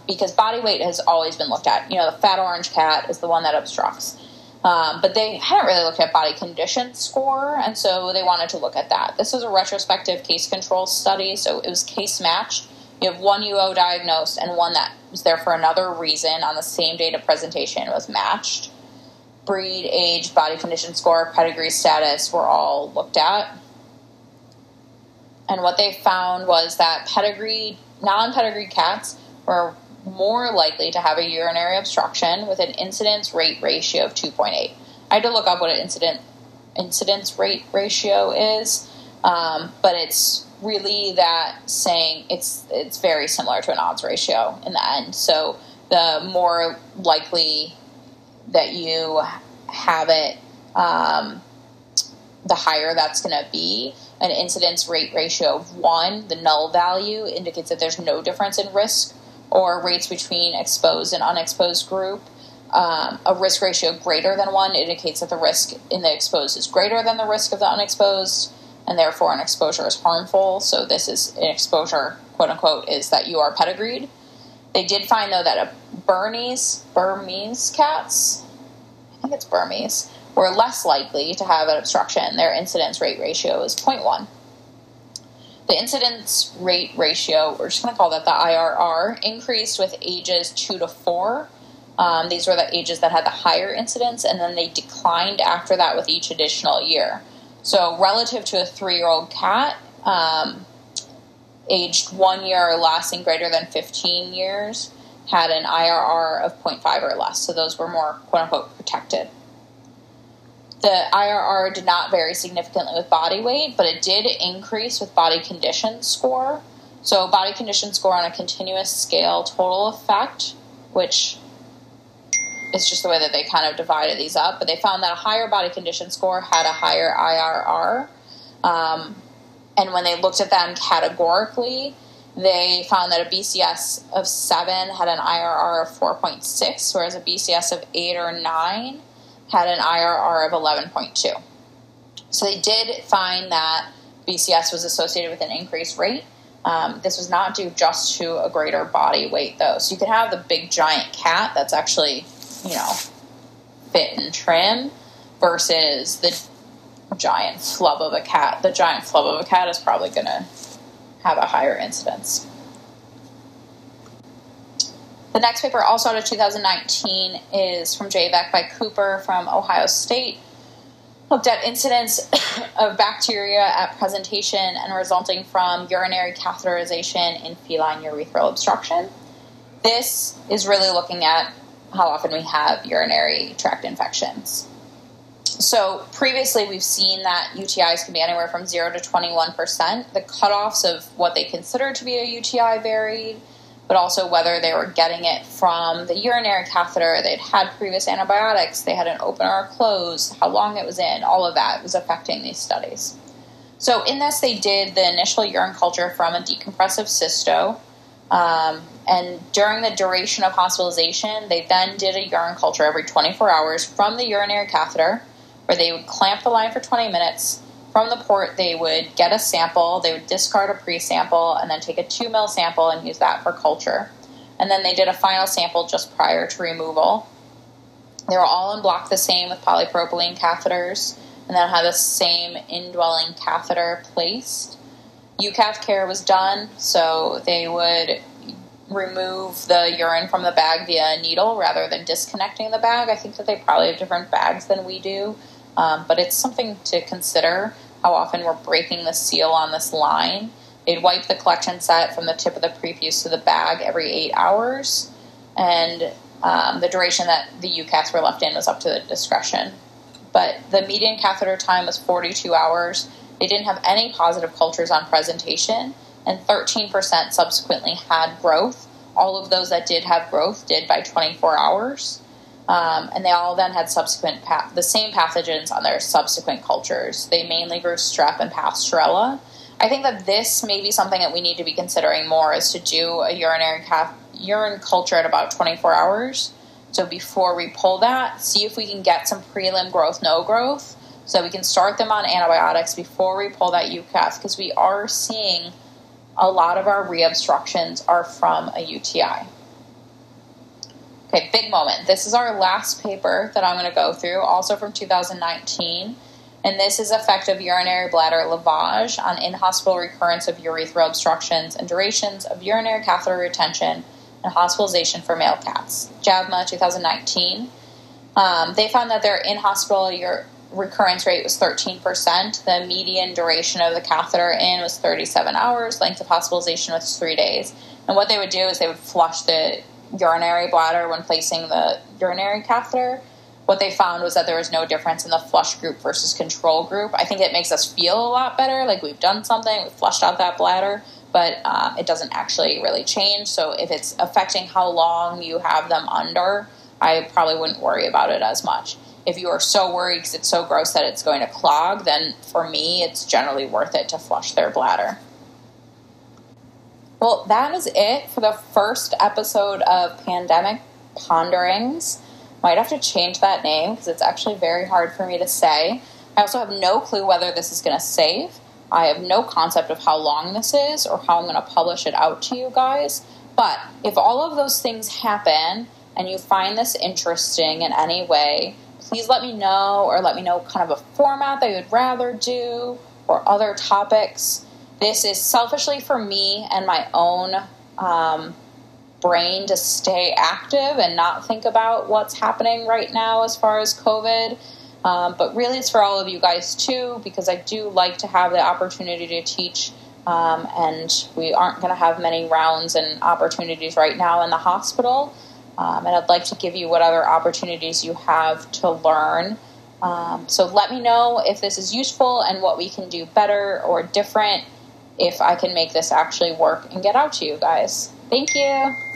because body weight has always been looked at. You know, the fat orange cat is the one that obstructs. Um, but they hadn't really looked at body condition score, and so they wanted to look at that. This was a retrospective case control study, so it was case matched. You have one UO diagnosed and one that was there for another reason on the same date of presentation was matched. Breed, age, body condition score, pedigree status were all looked at. And what they found was that pedigree, non pedigree cats were more likely to have a urinary obstruction with an incidence rate ratio of 2.8. I had to look up what an incident incidence rate ratio is, um, but it's really that saying it's it's very similar to an odds ratio in the end. So the more likely that you have it, um, the higher that's going to be. An incidence rate ratio of one, the null value indicates that there's no difference in risk or rates between exposed and unexposed group. Um, a risk ratio greater than one indicates that the risk in the exposed is greater than the risk of the unexposed, and therefore an exposure is harmful. So this is an exposure, quote unquote, is that you are pedigreed. They did find though that Burmese Burmese cats, I think it's Burmese, were less likely to have an obstruction. Their incidence rate ratio is 0.1. The incidence rate ratio, we're just going to call that the IRR, increased with ages 2 to 4. Um, these were the ages that had the higher incidence, and then they declined after that with each additional year. So, relative to a three year old cat, um, aged one year or less and greater than 15 years, had an IRR of 0.5 or less. So, those were more quote unquote protected. The IRR did not vary significantly with body weight, but it did increase with body condition score. So, body condition score on a continuous scale total effect, which is just the way that they kind of divided these up. But they found that a higher body condition score had a higher IRR. Um, and when they looked at them categorically, they found that a BCS of 7 had an IRR of 4.6, whereas a BCS of 8 or 9 had an IRR of 11.2. So they did find that BCS was associated with an increased rate. Um, this was not due just to a greater body weight, though. So you could have the big giant cat that's actually, you know, fit and trim versus the giant flub of a cat. The giant flub of a cat is probably going to have a higher incidence. The next paper, also out of 2019, is from JVECC by Cooper from Ohio State. Looked at incidents of bacteria at presentation and resulting from urinary catheterization in feline urethral obstruction. This is really looking at how often we have urinary tract infections. So previously, we've seen that UTIs can be anywhere from 0 to 21%. The cutoffs of what they consider to be a UTI varied but also whether they were getting it from the urinary catheter, they'd had previous antibiotics, they had an open or closed, how long it was in, all of that was affecting these studies. So, in this, they did the initial urine culture from a decompressive cysto. Um, and during the duration of hospitalization, they then did a urine culture every 24 hours from the urinary catheter, where they would clamp the line for 20 minutes, from the port, they would get a sample, they would discard a pre sample, and then take a 2 mil sample and use that for culture. And then they did a final sample just prior to removal. They were all in block the same with polypropylene catheters, and then had the same indwelling catheter placed. UCath care was done, so they would remove the urine from the bag via a needle rather than disconnecting the bag. I think that they probably have different bags than we do, um, but it's something to consider how often we're breaking the seal on this line. They'd wipe the collection set from the tip of the prepuce to the bag every eight hours, and um, the duration that the UCaths were left in was up to the discretion. But the median catheter time was 42 hours. They didn't have any positive cultures on presentation, and 13% subsequently had growth. All of those that did have growth did by 24 hours. Um, and they all then had subsequent the same pathogens on their subsequent cultures. They mainly grew strep and Pasteurella. I think that this may be something that we need to be considering more is to do a urinary ca- urine culture at about 24 hours. So before we pull that, see if we can get some prelim growth, no growth, so we can start them on antibiotics before we pull that UCaths because we are seeing a lot of our reobstructions are from a UTI. Okay, big moment. This is our last paper that I'm going to go through, also from 2019. And this is effective urinary bladder lavage on in hospital recurrence of urethral obstructions and durations of urinary catheter retention and hospitalization for male cats. JAVMA 2019. Um, they found that their in hospital recurrence rate was 13%. The median duration of the catheter in was 37 hours. Length of hospitalization was three days. And what they would do is they would flush the urinary bladder when placing the urinary catheter. What they found was that there was no difference in the flush group versus control group. I think it makes us feel a lot better, like we've done something, we've flushed out that bladder, but uh, it doesn't actually really change. So if it's affecting how long you have them under, I probably wouldn't worry about it as much. If you are so worried because it's so gross that it's going to clog, then for me, it's generally worth it to flush their bladder. Well, that is it for the first episode of Pandemic Ponderings. Might have to change that name because it's actually very hard for me to say. I also have no clue whether this is going to save. I have no concept of how long this is or how I'm going to publish it out to you guys. But if all of those things happen and you find this interesting in any way, please let me know or let me know kind of a format that you would rather do or other topics. This is selfishly for me and my own um, brain to stay active and not think about what's happening right now as far as COVID. Um, but really, it's for all of you guys too, because I do like to have the opportunity to teach. Um, and we aren't going to have many rounds and opportunities right now in the hospital. Um, and I'd like to give you what other opportunities you have to learn. Um, so let me know if this is useful and what we can do better or different if I can make this actually work and get out to you guys. Thank you.